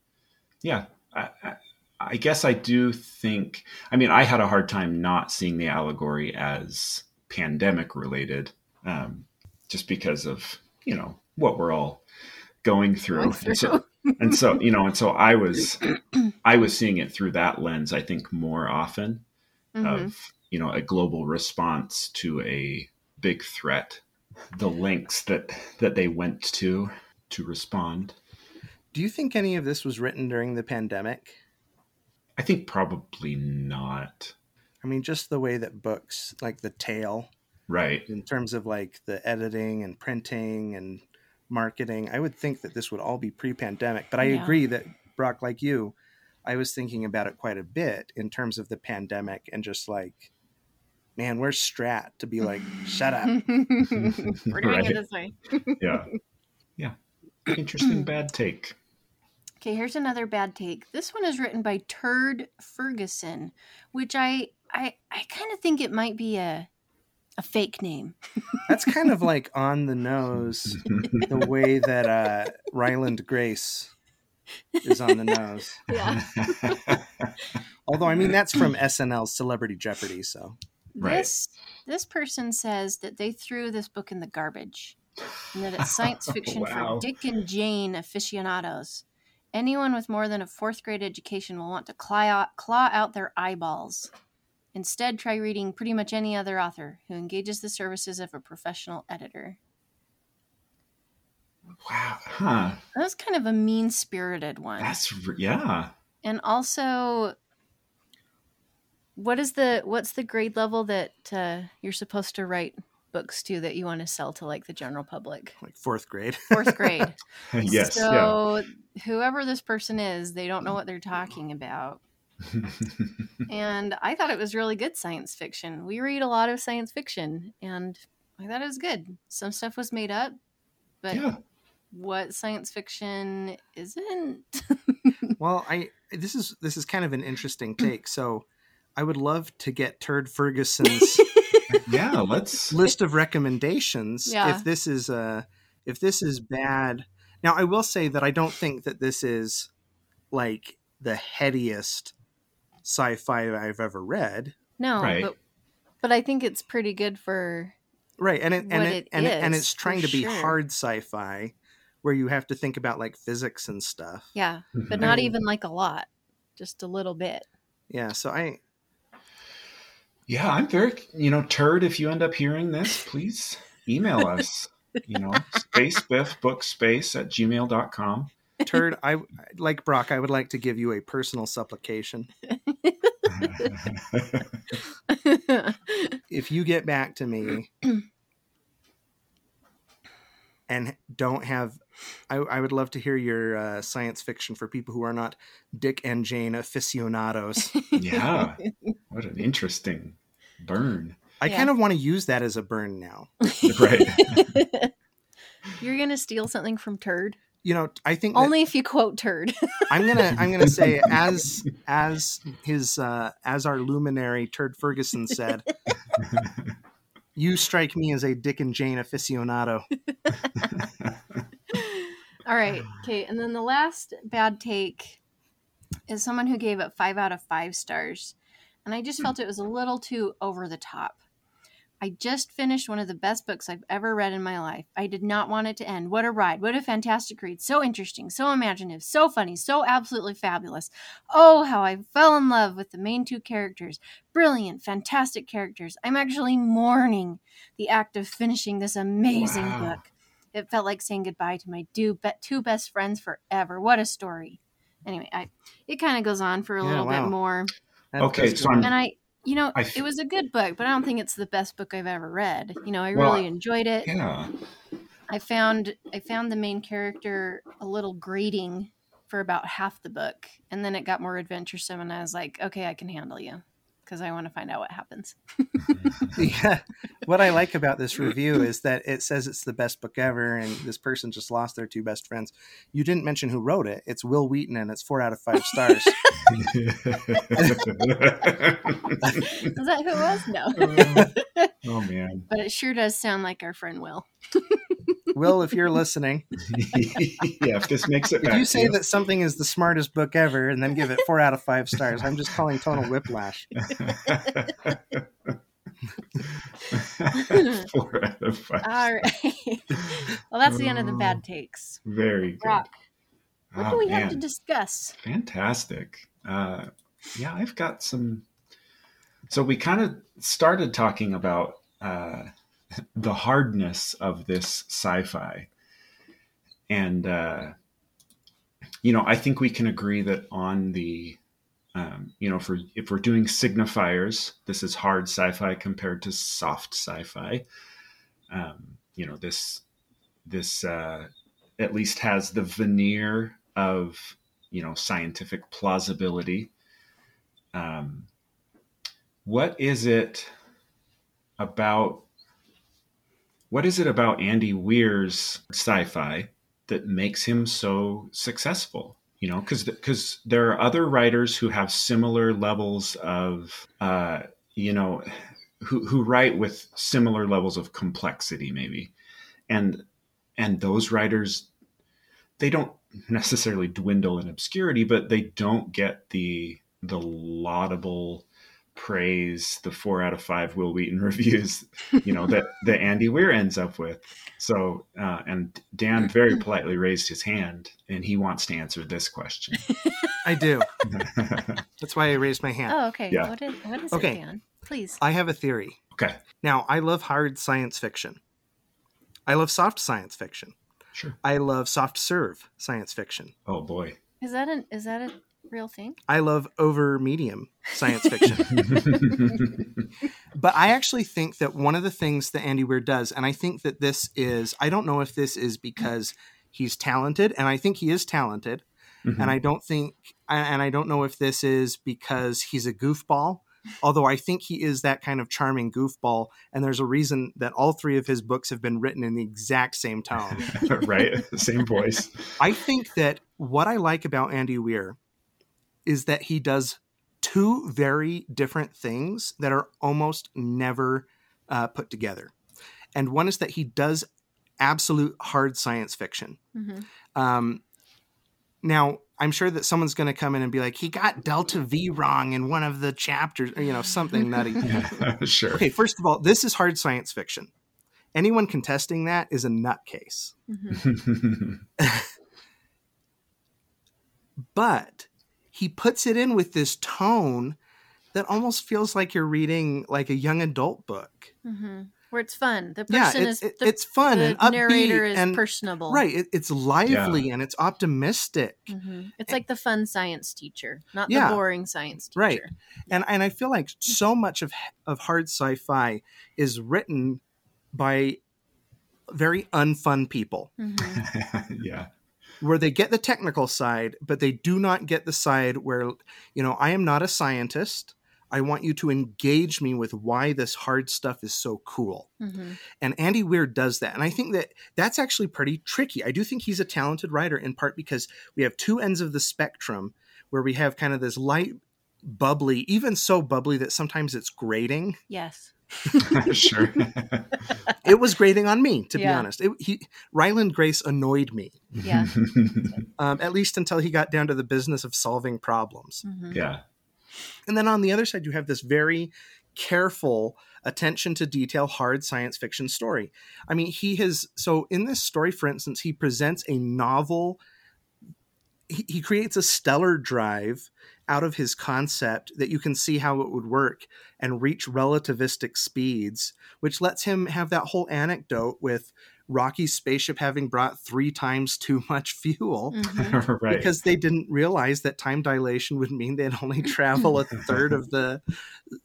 Yeah, I, I, I guess I do think. I mean, I had a hard time not seeing the allegory as pandemic related, um, just because of you know what we're all going through. Going through. And so, (laughs) and so you know, and so I was, (clears throat) I was seeing it through that lens. I think more often Mhm. of you know a global response to a big threat. The lengths that that they went to to respond. Do you think any of this was written during the pandemic? I think probably not. I mean, just the way that books, like the tale, Right. in terms of like the editing and printing and marketing, I would think that this would all be pre-pandemic. But I Yeah. agree that Brock, like you, I was thinking about it quite a bit in terms of the pandemic and just like, man, we're Stratt to be like, shut up? (laughs) We're doing Right. it this way. Yeah. Yeah. Interesting (clears throat) bad take. Okay, here's another bad take. This one is written by Turd Ferguson, which I I I kind of think it might be a a fake name. That's kind of like (laughs) on the nose (laughs) the way that uh, Ryland Grace is on the nose. Yeah. (laughs) Although, I mean, that's from SNL's Celebrity Jeopardy, so. Right. This this person says that they threw this book in the garbage and that it's science fiction Wow. for Dick and Jane aficionados. Anyone with more than a fourth grade education will want to claw out, claw out their eyeballs. Instead, try reading pretty much any other author who engages the services of a professional editor. wow. Huh. That was kind of a mean spirited one. That's yeah. and also what is the what's the grade level that uh, you're supposed to write books to that you want to sell to like the general public Like fourth grade. fourth grade (laughs) yes. yeah. so whoever this person is they don't know what they're talking about (laughs) and i thought it was really good science fiction we read a lot of science fiction and i thought it was good some stuff was made up but yeah. what science fiction isn't (laughs) Well, I this is this is kind of an interesting take. So, I would love to get Turd Ferguson's (laughs) Yeah. Let's. list of recommendations Yeah. if this is uh if this is bad. Now, I will say that I don't think that this is like the headiest sci-fi I've ever read. no Right. but but i think it's pretty good for Right, and it and What it, it and, it, and it's trying to be sure. hard sci-fi where you have to think about like physics and stuff. Yeah, but Mhm. not even like a lot, just a little bit. Yeah, so I Yeah, I'm very, you know, turd. If you end up hearing this, please email (laughs) us. You know, space biff book space at gmail.com. turd I like Brock, I would like to give you a personal supplication. (laughs) If you get back to me and don't have I, I would love to hear your uh, science fiction for people who are not Dick and Jane aficionados. yeah. What an interesting burn. I Yeah. kind of want to use that as a burn now. Right. (laughs) You're gonna steal something from Turd You know, I think only if you quote Turd. (laughs) I'm gonna I'm gonna say (laughs) as as his uh, as our luminary Turd Ferguson said, (laughs) you strike me as a Dick and Jane aficionado. All right, okay, and then the last bad take is someone who gave it five out of five stars, and I just felt it was a little too over the top. I just finished one of the best books I've ever read in my life. I did not want it to end. What a ride. What a fantastic read. So interesting, so imaginative, so funny, so absolutely fabulous. Oh, how I fell in love with the main two characters. Brilliant, fantastic characters. I'm actually mourning the act of finishing this amazing Wow. book. It felt like saying goodbye to my two, be- two best friends forever. What a story. Anyway, I it kind of goes on for a Yeah, little wow. bit more. That- Okay, so. I'm- And I, you know, I it was a good book, but I don't think it's the best book I've ever read. You know, I Well, really enjoyed it. Yeah. I found I found the main character a little grating for about half the book, and then it got more adventuresome, and I was like, okay, I can handle you. Because I want to find out what happens. (laughs) yeah. What I like about this review is that it says it's the best book ever, and this person just lost their two best friends. You didn't mention who wrote it. It's Wil Wheaton, and it's four out of five stars. (laughs) (laughs) Is that who it was? No. Oh man. but it sure does sound like our friend Wil. Wil, if you're (laughs) listening, (laughs) yeah, if this makes it if you to say that something is the smartest book ever and then give it four out of five stars, I'm just calling total whiplash. (laughs) Four out of five. All right. well, that's the end of the bad takes. Very good. What Oh, do we man. have to discuss? Fantastic. Uh, yeah, I've got some. So we kind of started talking about uh, the hardness of this sci-fi, and uh, you know, I think we can agree that on the, um, you know, for if we're doing signifiers, this is hard sci-fi compared to soft sci-fi. Um, you know, this this uh, at least has the veneer of you know scientific plausibility um, what is it about what is it about andy weir's sci-fi that makes him so successful? You know because because there are other writers who have similar levels of uh, you know who, who write with similar levels of complexity maybe. And and those writers they don't necessarily dwindle in obscurity, but they don't get the the laudable praise, the four out of five Wil Wheaton (laughs) reviews, you know, that that Andy Weir ends up with. So, uh, and Dan very politely raised his hand, and he wants to answer this question. I do. (laughs) That's why I raised my hand. Oh, okay. Yeah. What is, what is Okay. it, Dan? Please. I have a theory. okay, Now, I love hard science fiction. I love soft science fiction. sure. I love soft serve science fiction. Oh boy. Is that an is that a real thing? I love over medium science fiction. (laughs) but I actually think that one of the things that Andy Weir does, and I think that this is, I don't know if this is because he's talented, and I think he is talented, Mhm. and I don't think, and I don't know if this is because he's a goofball. Although I think he is that kind of charming goofball, and there's a reason that all three of his books have been written in the exact same tone. (laughs) right, same voice. I think that what I like about Andy Weir is that he does two very different things that are almost never uh, put together. And one is that he does absolute hard science fiction. hmm Um, now, I'm sure that someone's going to come in and be like, he got Delta V wrong in one of the chapters, or, you know, something nutty. (laughs) sure. Okay, first of all, this is hard science fiction. Anyone contesting that is a nutcase. hmm (laughs) but he puts it in with this tone that almost feels like you're reading like a young adult book. hmm Where it's fun. The Yeah, person it's, is the, it's fun the and upbeat narrator is and personable. right. It, it's lively and it's optimistic, hmm It's like the fun science teacher, not Yeah. the boring science teacher. Right. and and I feel like so much of of hard sci-fi is written by very unfun people hmm (laughs) yeah. Where they get the technical side but they do not get the side where you know i am not a scientist. I want you to engage me with why this hard stuff is so cool. Hmm and andy weir does that. And i think that that's actually pretty tricky. I do think he's a talented writer in part because we have two ends of the spectrum where we have kind of this light bubbly even so bubbly that sometimes it's grating. Yes. (laughs) sure. (laughs) it was grating on me to be honest it, he ryland grace annoyed me Yeah. (laughs) um, at least until he got down to the business of solving problems hmm yeah. And then on the other side, you have this very careful attention to detail, hard science fiction story. I mean, he has, so in this story, for instance, he presents a novel, he, he creates a stellar drive out of his concept that you can see how it would work and reach relativistic speeds, which lets him have that whole anecdote with Rocky's spaceship having brought three times (laughs) too much fuel hmm (laughs) right. because they didn't realize that time dilation would mean they'd only (laughs) travel a third of the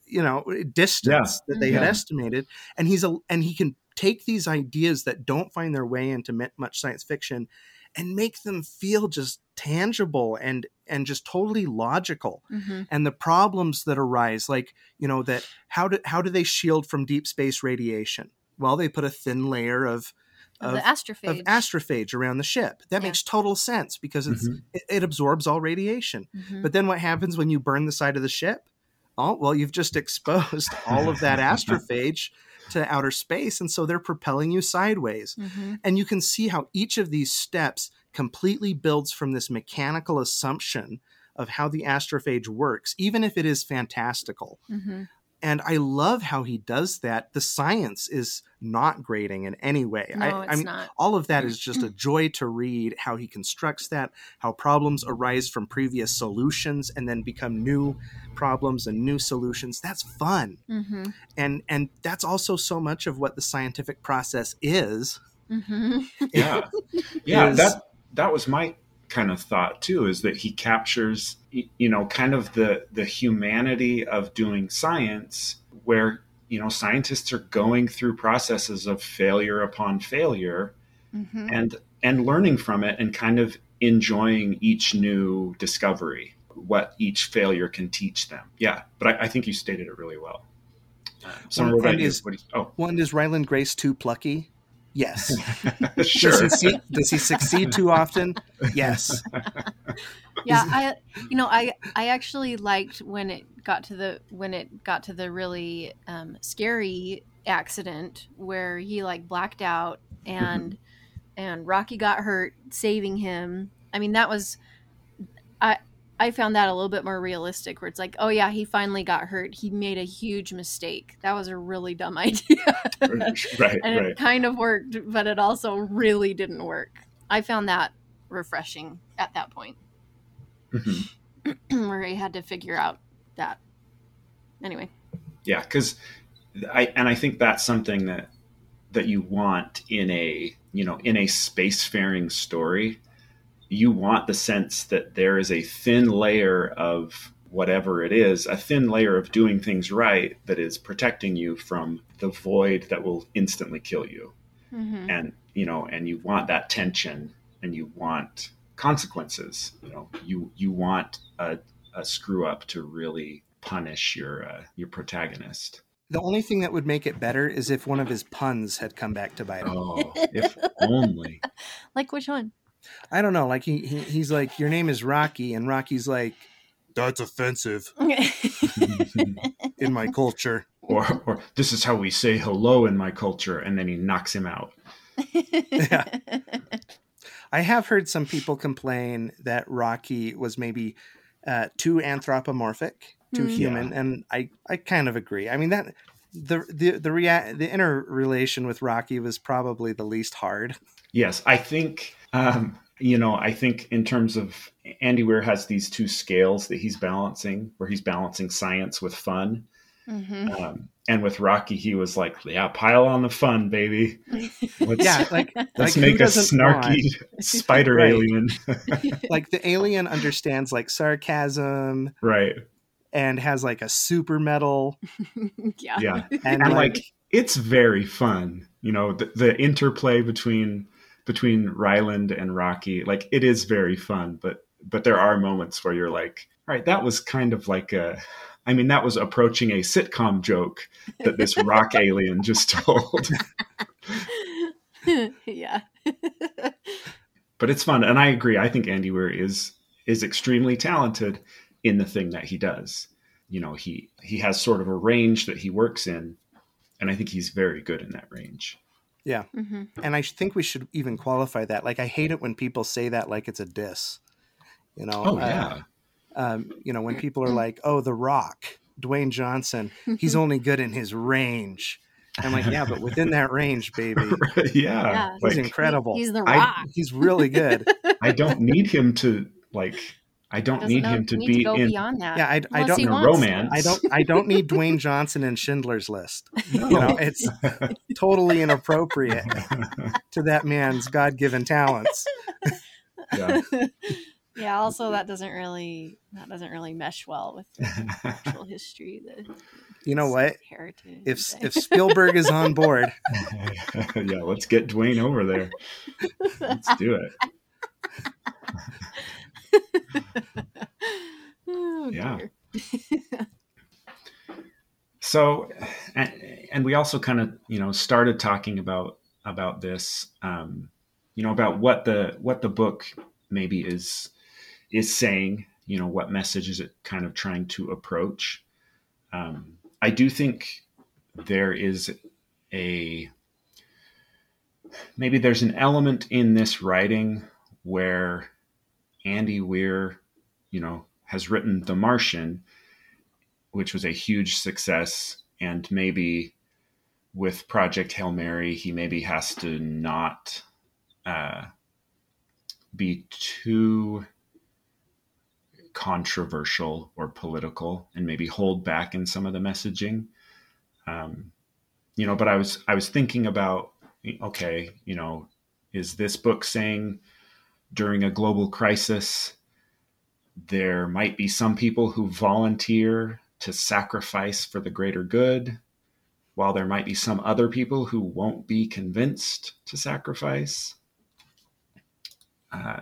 you know distance that they had estimated. And he's a and he can take these ideas that don't find their way into much science fiction and make them feel just tangible and and just totally logical Mhm. and the problems that arise like you know that how do how do they shield from deep space radiation well they put a thin layer of Of of, the astrophage. of astrophage around the ship that Yeah. makes total sense because it's Mhm. it, it absorbs all radiation Mhm. but then what happens when you burn the side of the ship oh well you've just (laughs) exposed all of that (laughs) astrophage to outer space and so they're propelling you sideways Mhm. and you can see how each of these steps completely builds from this mechanical assumption of how the astrophage works, even if it is fantastical. Mhm. And I love how he does that. The science is not grating in any way. No, I, it's I mean, not. all of that is just a joy to read how he constructs that, how problems arise from previous solutions and then become new problems and new solutions. That's fun. Mhm. And and that's also so much of what the scientific process is. Mhm. yeah (laughs) yeah is- that that was my kind of thought too is that he captures you know kind of the the humanity of doing science where you know scientists are going through processes of failure upon failure Mhm. and and learning from it and kind of enjoying each new discovery what each failure can teach them yeah but i, I think you stated it really well uh, Summer, Well, what about and you? is- What do you- One is Ryland Grace too plucky? Yes. sure (laughs) Does, he see, does he succeed too often? Yes. yeah i you know i i actually liked when it got to the when it got to the really um, scary accident where he like blacked out and and rocky got hurt saving him i mean that was i i found that a little bit more realistic where it's like oh yeah he finally got hurt. He made a huge mistake. That was a really dumb (laughs) idea. (laughs) Right and right. it kind of worked but it also really didn't work. I found that refreshing at that point. Mhm. (clears throat) where he had to figure out that. Anyway, yeah because i and i think that's something that that you want in a you know in a spacefaring story you want the sense that there is a thin layer of whatever it is a thin layer of doing things right that is protecting you from the void that will instantly kill you mm-hmm. and you know and you want that tension and you want consequences you know you you want a, a screw up to really punish your uh, your protagonist The only thing that would make it better is if one of his puns had come back to bite him. oh if only (laughs) like which one? I don't know. Like he, he he's like, your name is Rocky, and Rocky's like, that's offensive (laughs) in my culture. or or this is how we say hello in my culture and then he knocks him out Yeah. I have heard some people complain that Rocky was maybe uh, too anthropomorphic, too Hmm. human, and I, I kind of agree. I mean that the the the rea- the interrelation with Rocky was probably the least hard. Yes, I think um, you know. I think in terms of Andy Weir has these two scales that he's balancing, where he's balancing science with fun. hmm Um, and with Rocky, he was like, "Yeah, pile on the fun, baby. (laughs) Let's, Yeah, like (laughs) let's like, make a doesn't snarky (laughs) spider Right. alien." like the alien understands like sarcasm right? and has like a super metal yeah. Yeah, and, and like, like it's very fun. You know, the, the interplay between between Ryland and Rocky, like it is very fun. But but there are moments where you're like, all right, that was kind of like a. I mean, that was approaching a sitcom joke that this rock (laughs) alien just told. (laughs) yeah. but it's fun, and I agree. I think Andy Weir is is extremely talented in the thing that he does. You know, he he has sort of a range that he works in, and I think he's very good in that range. Hmm and I think we should even qualify that. Like I hate it when people say that like it's a diss. You know, Oh uh, yeah, um, you know when people are like, "Oh, The Rock, Dwayne Johnson, he's only good in his range." I'm like, yeah, but within that range, baby, (laughs) yeah. Yeah. he's Like, incredible. He's the I- rock. he's really good. I don't need him to like. I don't need know- him to need be go in. beyond that. Yeah, I, I don't. he in a romance. I don't. I don't need Dwayne Johnson in Schindler's List. (laughs) No. You know, it's totally inappropriate (laughs) to that man's God-given talents. yeah. (laughs) yeah. Also, that doesn't really that doesn't really mesh well with the actual history, the You know what? heritage. If if Spielberg is on board, yeah, let's get Dwayne over there. Let's do it. (laughs) Yeah. (laughs) so and, and we also kind of you know started talking about about this um you know about what the what the book maybe is is saying you know what message is it kind of trying to approach um i do think there is a maybe there's an element in this writing where andy weir you know has written the martian which was a huge success. And maybe with Project Hail Mary, he maybe has to not uh, be too controversial or political and maybe hold back in some of the messaging. Um, you know, but I was I was thinking about okay, you know, is this book saying during a global crisis there might be some people who volunteer to sacrifice for the greater good, while there might be some other people who won't be convinced to sacrifice. Uh,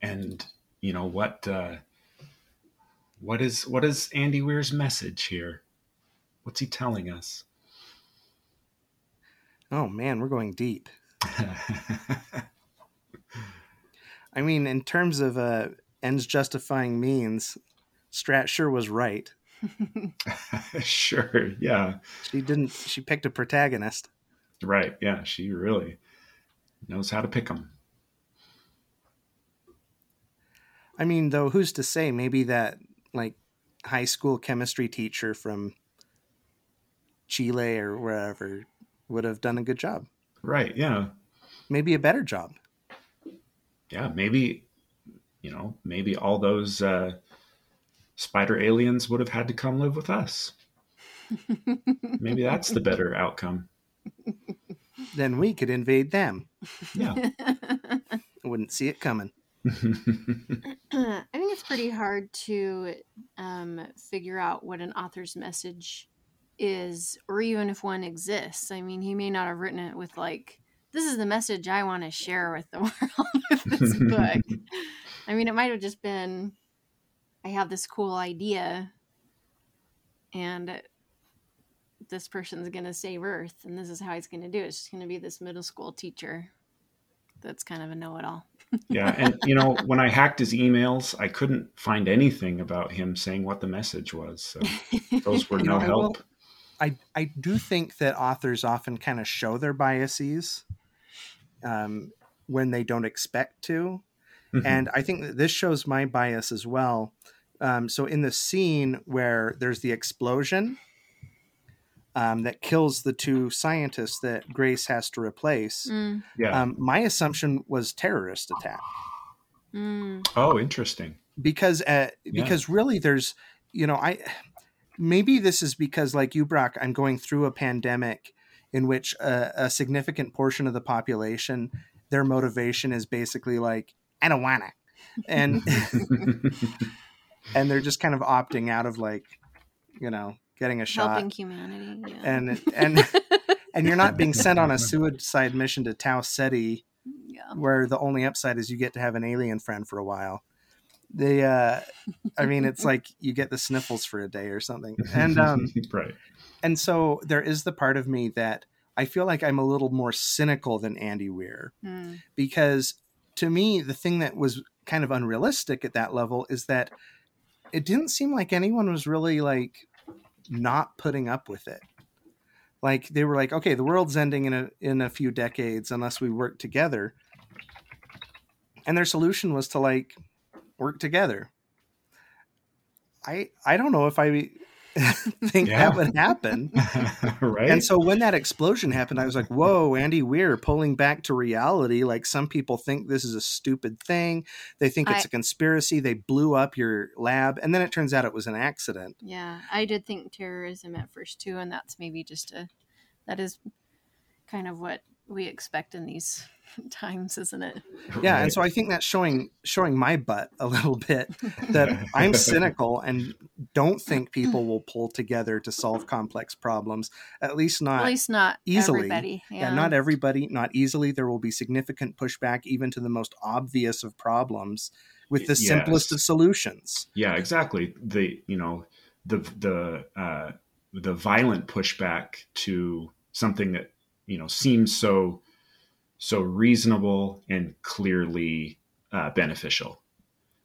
and you know what? Uh, what is what is Andy Weir's message here? What's he telling us? Oh man, we're going deep. (laughs) I mean, in terms of uh, ends justifying means, Stratt sure was right. (laughs) sure, yeah. She didn't. She picked a protagonist. Right. Yeah. She really knows how to pick them. I mean, though, who's to say? Maybe that like high school chemistry teacher from Chile or wherever would have done a good job. Right. Yeah. Maybe a better job. Yeah. Maybe, you know, maybe all those uh, spider aliens would have had to come live with us. (laughs) maybe that's the better outcome. Then we could invade them. Yeah. I wouldn't see it coming. (clears throat) I think it's pretty hard to um, figure out what an author's message is, or even if one exists. I mean, he may not have written it with like, "This is the message I want to share with the (laughs) world with this book." (laughs) I mean, it might have just been, "I have this cool idea, and this person's going to save Earth, and this is how he's going to do it. It's just going to be this middle school teacher." That's kind of a know-it-all. yeah, and you know, when I hacked his emails, I couldn't find anything about him saying what the message was. So (laughs) those were You no know, I will- help. I I do think that authors often kind of show their biases um, when they don't expect to, Mhm. and I think that this shows my bias as well. Um, so in the scene where there's the explosion um, that kills the two scientists that Grace has to replace, Mm, yeah. um, my assumption was terrorist attack mm, oh, interesting. because uh, Yeah. because really there's you know I maybe this is because like you Brock I'm going through a pandemic in which a, a significant portion of the population their motivation is basically like I don't wanna and (laughs) and they're just kind of opting out of like you know getting a shot helping humanity. Yeah. and and and you're not being sent on a (laughs) suicide mission to Tau Ceti yeah. where the only upside is you get to have an alien friend for a while. They, uh, I mean, it's (laughs) like you get the sniffles for a day or something, and um, right. And so there is the part of me that I feel like I'm a little more cynical than Andy Weir Mm, because to me the thing that was kind of unrealistic at that level is that it didn't seem like anyone was really like not putting up with it. Like they were like okay the world's ending in a in a few decades unless we work together. And their solution was to like work together. I i don't know if i (laughs) think Yeah. that would happen (laughs) right. and so when that explosion happened, I was like, whoa, Andy Weir pulling back to reality. Like some people think this is a stupid thing. They think it's I- a conspiracy. They blew up your lab. And then it turns out it was an accident. yeah, I did think terrorism at first too, and that's maybe just a that is kind of what we expect in these times, isn't it? Yeah. And so I think that's showing showing my butt a little bit that I'm cynical and don't think people will pull together to solve complex problems. At least not At least not easily. everybody. Yeah, yeah, not everybody, not easily. There will be significant pushback even to the most obvious of problems with the Yes. simplest of solutions. Yeah, exactly. The you know the the uh, the violent pushback to something that you know seems so so reasonable and clearly uh, beneficial.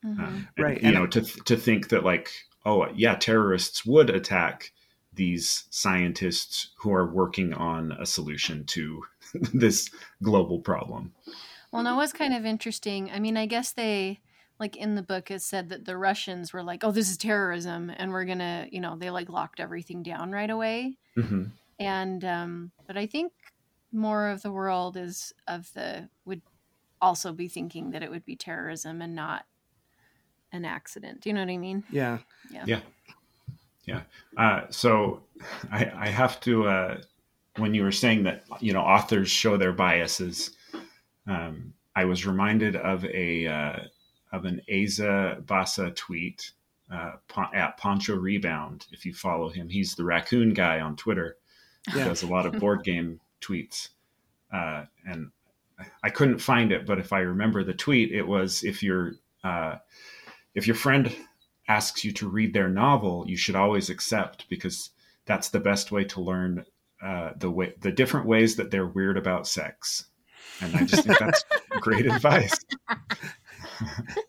Mhm. Um, Right, You and- know, to to think that like, oh yeah, terrorists would attack these scientists who are working on a solution to (laughs) this global problem. Well, no, it was kind of interesting. I mean, I guess they, like in the book, it said that the Russians were like, oh, this is terrorism. And we're going to, you know, they like locked everything down right away. hmm And, um, but I think more of the world is of the, would also be thinking that it would be terrorism and not an accident. Do you know what I mean? Yeah. Yeah. Yeah. Uh, so I, I have to, uh, when you were saying that, you know, authors show their biases, um, I was reminded of a, uh, of an Asa Basa tweet uh, Pon- at Poncho Rebound. If you follow him, he's the raccoon guy on Twitter. He Yeah. does a lot of board game tweets. Uh, and I couldn't find it, but if I remember the tweet, it was if your uh, if your friend asks you to read their novel, you should always accept because that's the best way to learn uh, the way the different ways that they're weird about sex. And I just think that's (laughs) great advice. (laughs)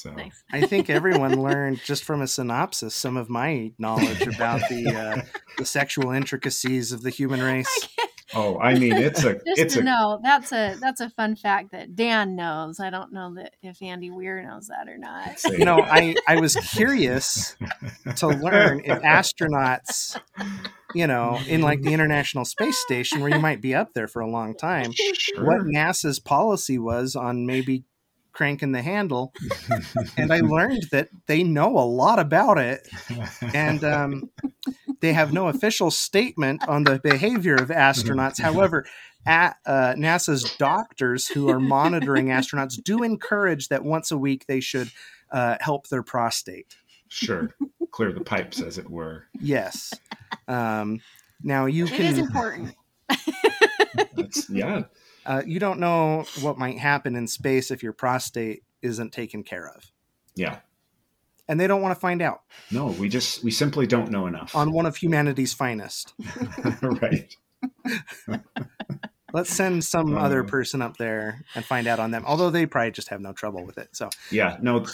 So Nice. I think everyone (laughs) learned just from a synopsis some of my knowledge about the uh, (laughs) the sexual intricacies of the human race. oh, I mean it's a (laughs) Just it's to a know, that's a that's a fun fact that Dan knows. I don't know that if Andy Weir knows that or not. You know, I I was curious to learn if astronauts, you know, in like the International Space Station where you might be up there for a long time, sure. what NASA's policy was on maybe cranking the handle, (laughs) and I learned that they know a lot about it, and um, they have no official statement on the behavior of astronauts. (laughs) However, at, uh, NASA's doctors who are monitoring (laughs) astronauts do encourage that once a week they should uh, help their prostate. sure clear the pipes as it were. Yes. Um, now you It is can. It is important. Yeah, Uh, you don't know what might happen in space if your prostate isn't taken care of, yeah. and they don't want to find out. No, we just we simply don't know enough. On one of humanity's finest. (laughs) right. (laughs) Let's send some Uh. other person up there and find out on them. Although they probably just have no trouble with it. So Yeah, no,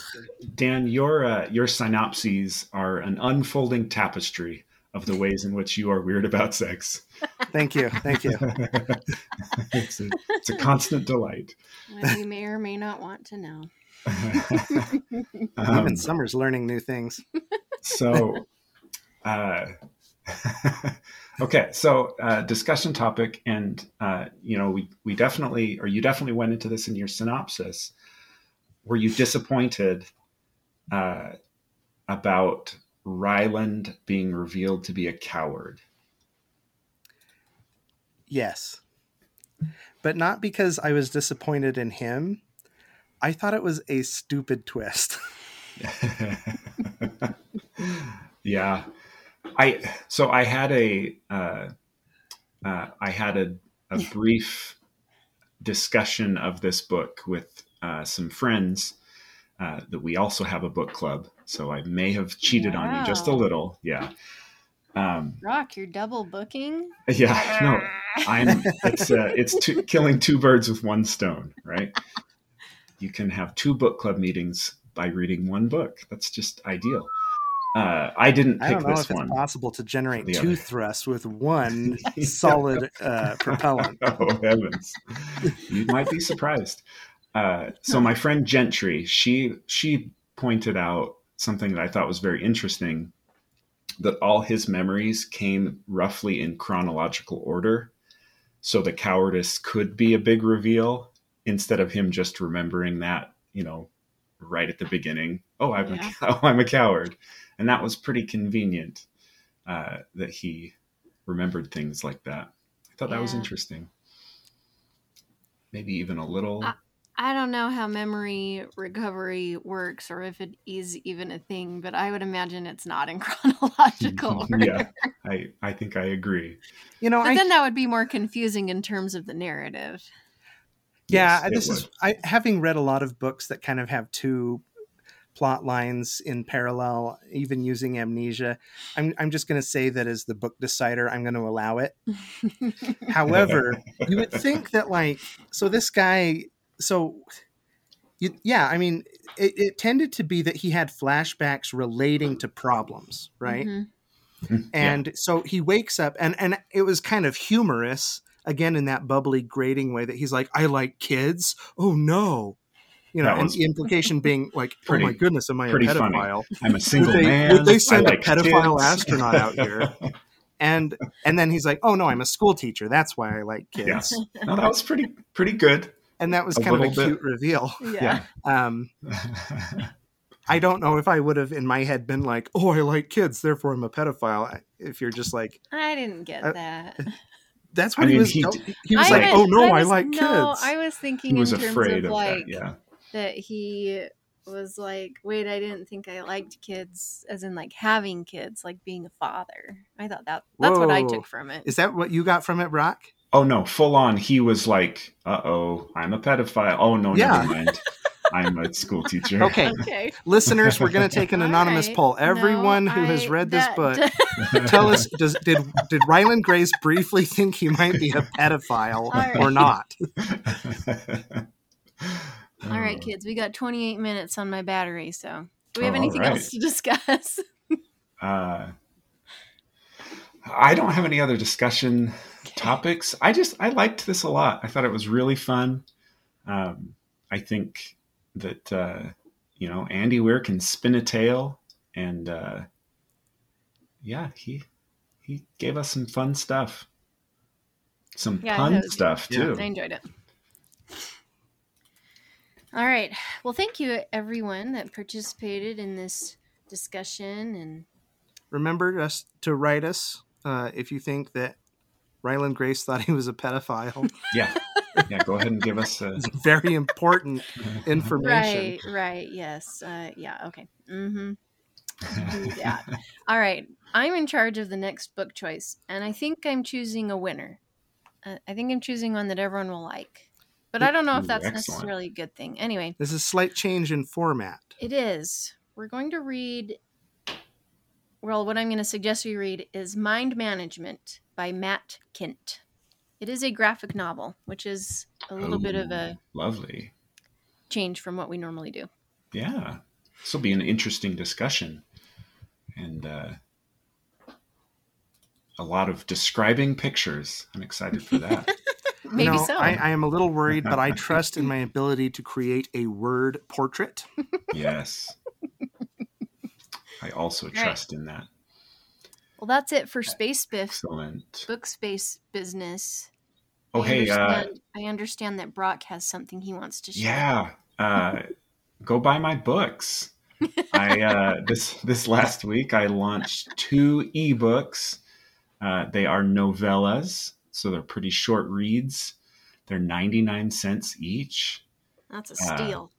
Dan, your uh, your synopses are an unfolding tapestry of the ways in which you are weird about sex. Thank you, thank you. (laughs) it's, a, it's a constant delight. What you may or may not want to know. (laughs) Um, Even Summer's learning new things. so, uh, (laughs) okay, so uh, discussion topic, and uh, you know, we we definitely, or you definitely went into this in your synopsis. Were you disappointed uh, about Ryland being revealed to be a coward? Yes, but not because I was disappointed in him. I thought it was a stupid twist. (laughs) yeah, I so I had a uh, uh, I had a, a brief discussion of this book with uh, some friends uh, that we also have a book club. So I may have cheated on you just a little. Yeah. Um, Rock, you're double booking. yeah. No, I'm. It's uh, (laughs) it's two, killing two birds with one stone, right? You can have two book club meetings by reading one book. That's just ideal. Uh, I didn't I pick don't know this if one. it's possible to generate two other. thrusts with one (laughs) solid uh, propellant. (laughs) oh heavens you might be surprised uh, so my friend gentry she she pointed out something that i thought was very interesting that all his memories came roughly in chronological order. So the cowardice could be a big reveal instead of him just remembering that you know right at the beginning oh i'm, Yeah. a, (laughs) oh, I'm a coward. And that was pretty convenient uh, that he remembered things like that. I thought that was interesting. Maybe even a little. Uh, I don't know how memory recovery works or if it is even a thing, but I would imagine it's not in (laughs) chronological (laughs) order. yeah i i think i agree You know, But I then that would be more confusing in terms of the narrative. Yeah, Yes, it this is. I having read a lot of books that kind of have two plot lines in parallel, even using amnesia. I'm I'm just going to say that as the book decider, I'm going to allow it. (laughs) However, you would think that like so this guy so you, yeah, I mean it, it tended to be that he had flashbacks relating to problems, right? Mhm. and so he wakes up and and it was kind of humorous again in that bubbly grating way that he's like i like kids oh no you know and the implication being like pretty- oh my goodness am i a pretty funny. pedophile I'm a single Would they- man. would they I send a pedophile kids. astronaut out here? (laughs) and and then he's like oh no i'm a school teacher that's why i like kids Yes. No, that was pretty pretty good. And that was A kind of a bit. cute reveal (laughs) Yeah. um (laughs) i don't know if i would have in my head been like oh i like kids therefore i'm a pedophile if you're just like I didn't get Uh, that. that's I what he was he he was I like meant- oh no i, was- like no, kids I was thinking he was in terms afraid of of like that. Yeah. that he was like, wait, I didn't think I liked kids, as in like having kids, like being a father. I thought that that's what I took from it. Is that what you got from it, Brock? Oh no, full on. He was like, "Uh oh, I'm a pedophile." Oh no, Yeah. never mind. I'm a school teacher. Okay, Okay, listeners, we're going (laughs) to take an anonymous right. poll. Everyone No, who has I- read this that- book, (laughs) tell us: does did did Ryland Grace briefly think he might be a pedophile right. or not? All right, kids, we got 28 minutes on my battery, so do we have Oh, anything all else to discuss? (laughs) Uh, I don't have any other discussion topics. I just I liked this a lot. I thought it was really fun. Um, I think that uh, you know Andy Weir can spin a tale, and uh, yeah, he he gave us some fun stuff, some Yeah, pun was- stuff yeah. too. I enjoyed it. All right. Well, thank you everyone that participated in this discussion and Remember us to write us uh, if you think that Ryland Grace thought he was a pedophile. (laughs) Yeah, yeah. Go ahead and give us a. Very important (laughs) information. Right, right. Yes. Uh, yeah. Okay. Mm-hmm. Do that. All right. I'm in charge of the next book choice, and I think I'm choosing a winner. Uh, I think I'm choosing one that everyone will like, but I don't know if that's excellent. necessarily a good thing. Anyway, This is a slight change in format. it is. We're going to read. Well, what I'm going to suggest we read is Mind Management by Matt Kindt. It is a graphic novel, which is a little bit of a lovely. change from what we normally do. Yeah, this will be an interesting discussion, and uh, a lot of describing pictures. I'm excited for that. (laughs) Maybe You know, so. I, I am a little worried, but I (laughs) trust in my ability to create a word portrait. yes, I also Right. trust in that. Well, that's it for Space Biff Excellent. book space business. Oh, I hey, uh, understand, I understand that Brock has something he wants to share. yeah, uh, go buy my books. I uh, (laughs) this this last week I launched two ebooks. Uh, they are novellas, so they're pretty short reads. They're ninety nine cents each. That's a Uh, steal.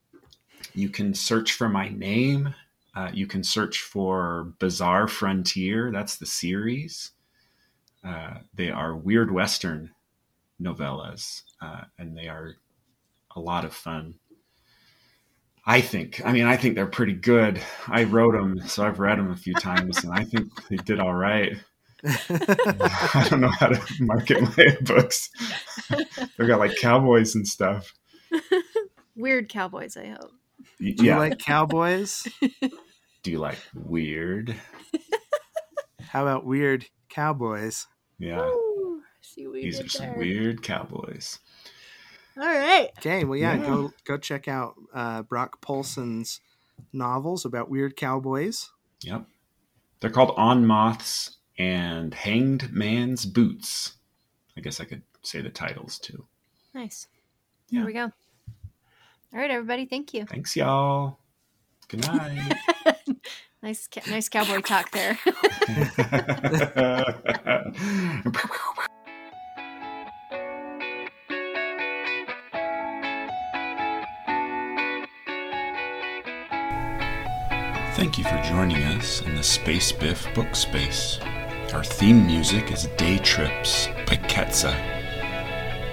You can search for my name. Uh, you can search for Bizarre Frontier. That's the series. Uh, they are Weird Western novellas, uh, and they are a lot of fun. I think. I mean, I think they're pretty good. I wrote them, so I've read them a few times, and I think they did all right. (laughs) I don't know how to market my books. They've got like cowboys and stuff. (laughs) Weird cowboys, I hope. Y- Do you yeah. like cowboys? (laughs) Do you like weird? (laughs) How about weird cowboys? Yeah. Ooh, see These did are some there. weird cowboys. All right. Okay, well, yeah, Yeah. go go check out uh, Brock Polson's novels about weird cowboys. Yep. They're called On Moths and Hanged Man's Boots. I guess I could say the titles too. Nice. Yeah. There we go. All right, everybody. Thank you. Thanks, y'all. Good night. (laughs) Nice, nice cowboy talk there. (laughs) Thank you for joining us in the Space Biff book space. Our theme music is Day Trips by Ketsa.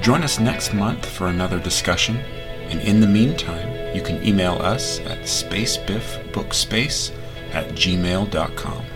Join us next month for another discussion, and in the meantime, you can email us at spacebiffbookspace at gmail.com.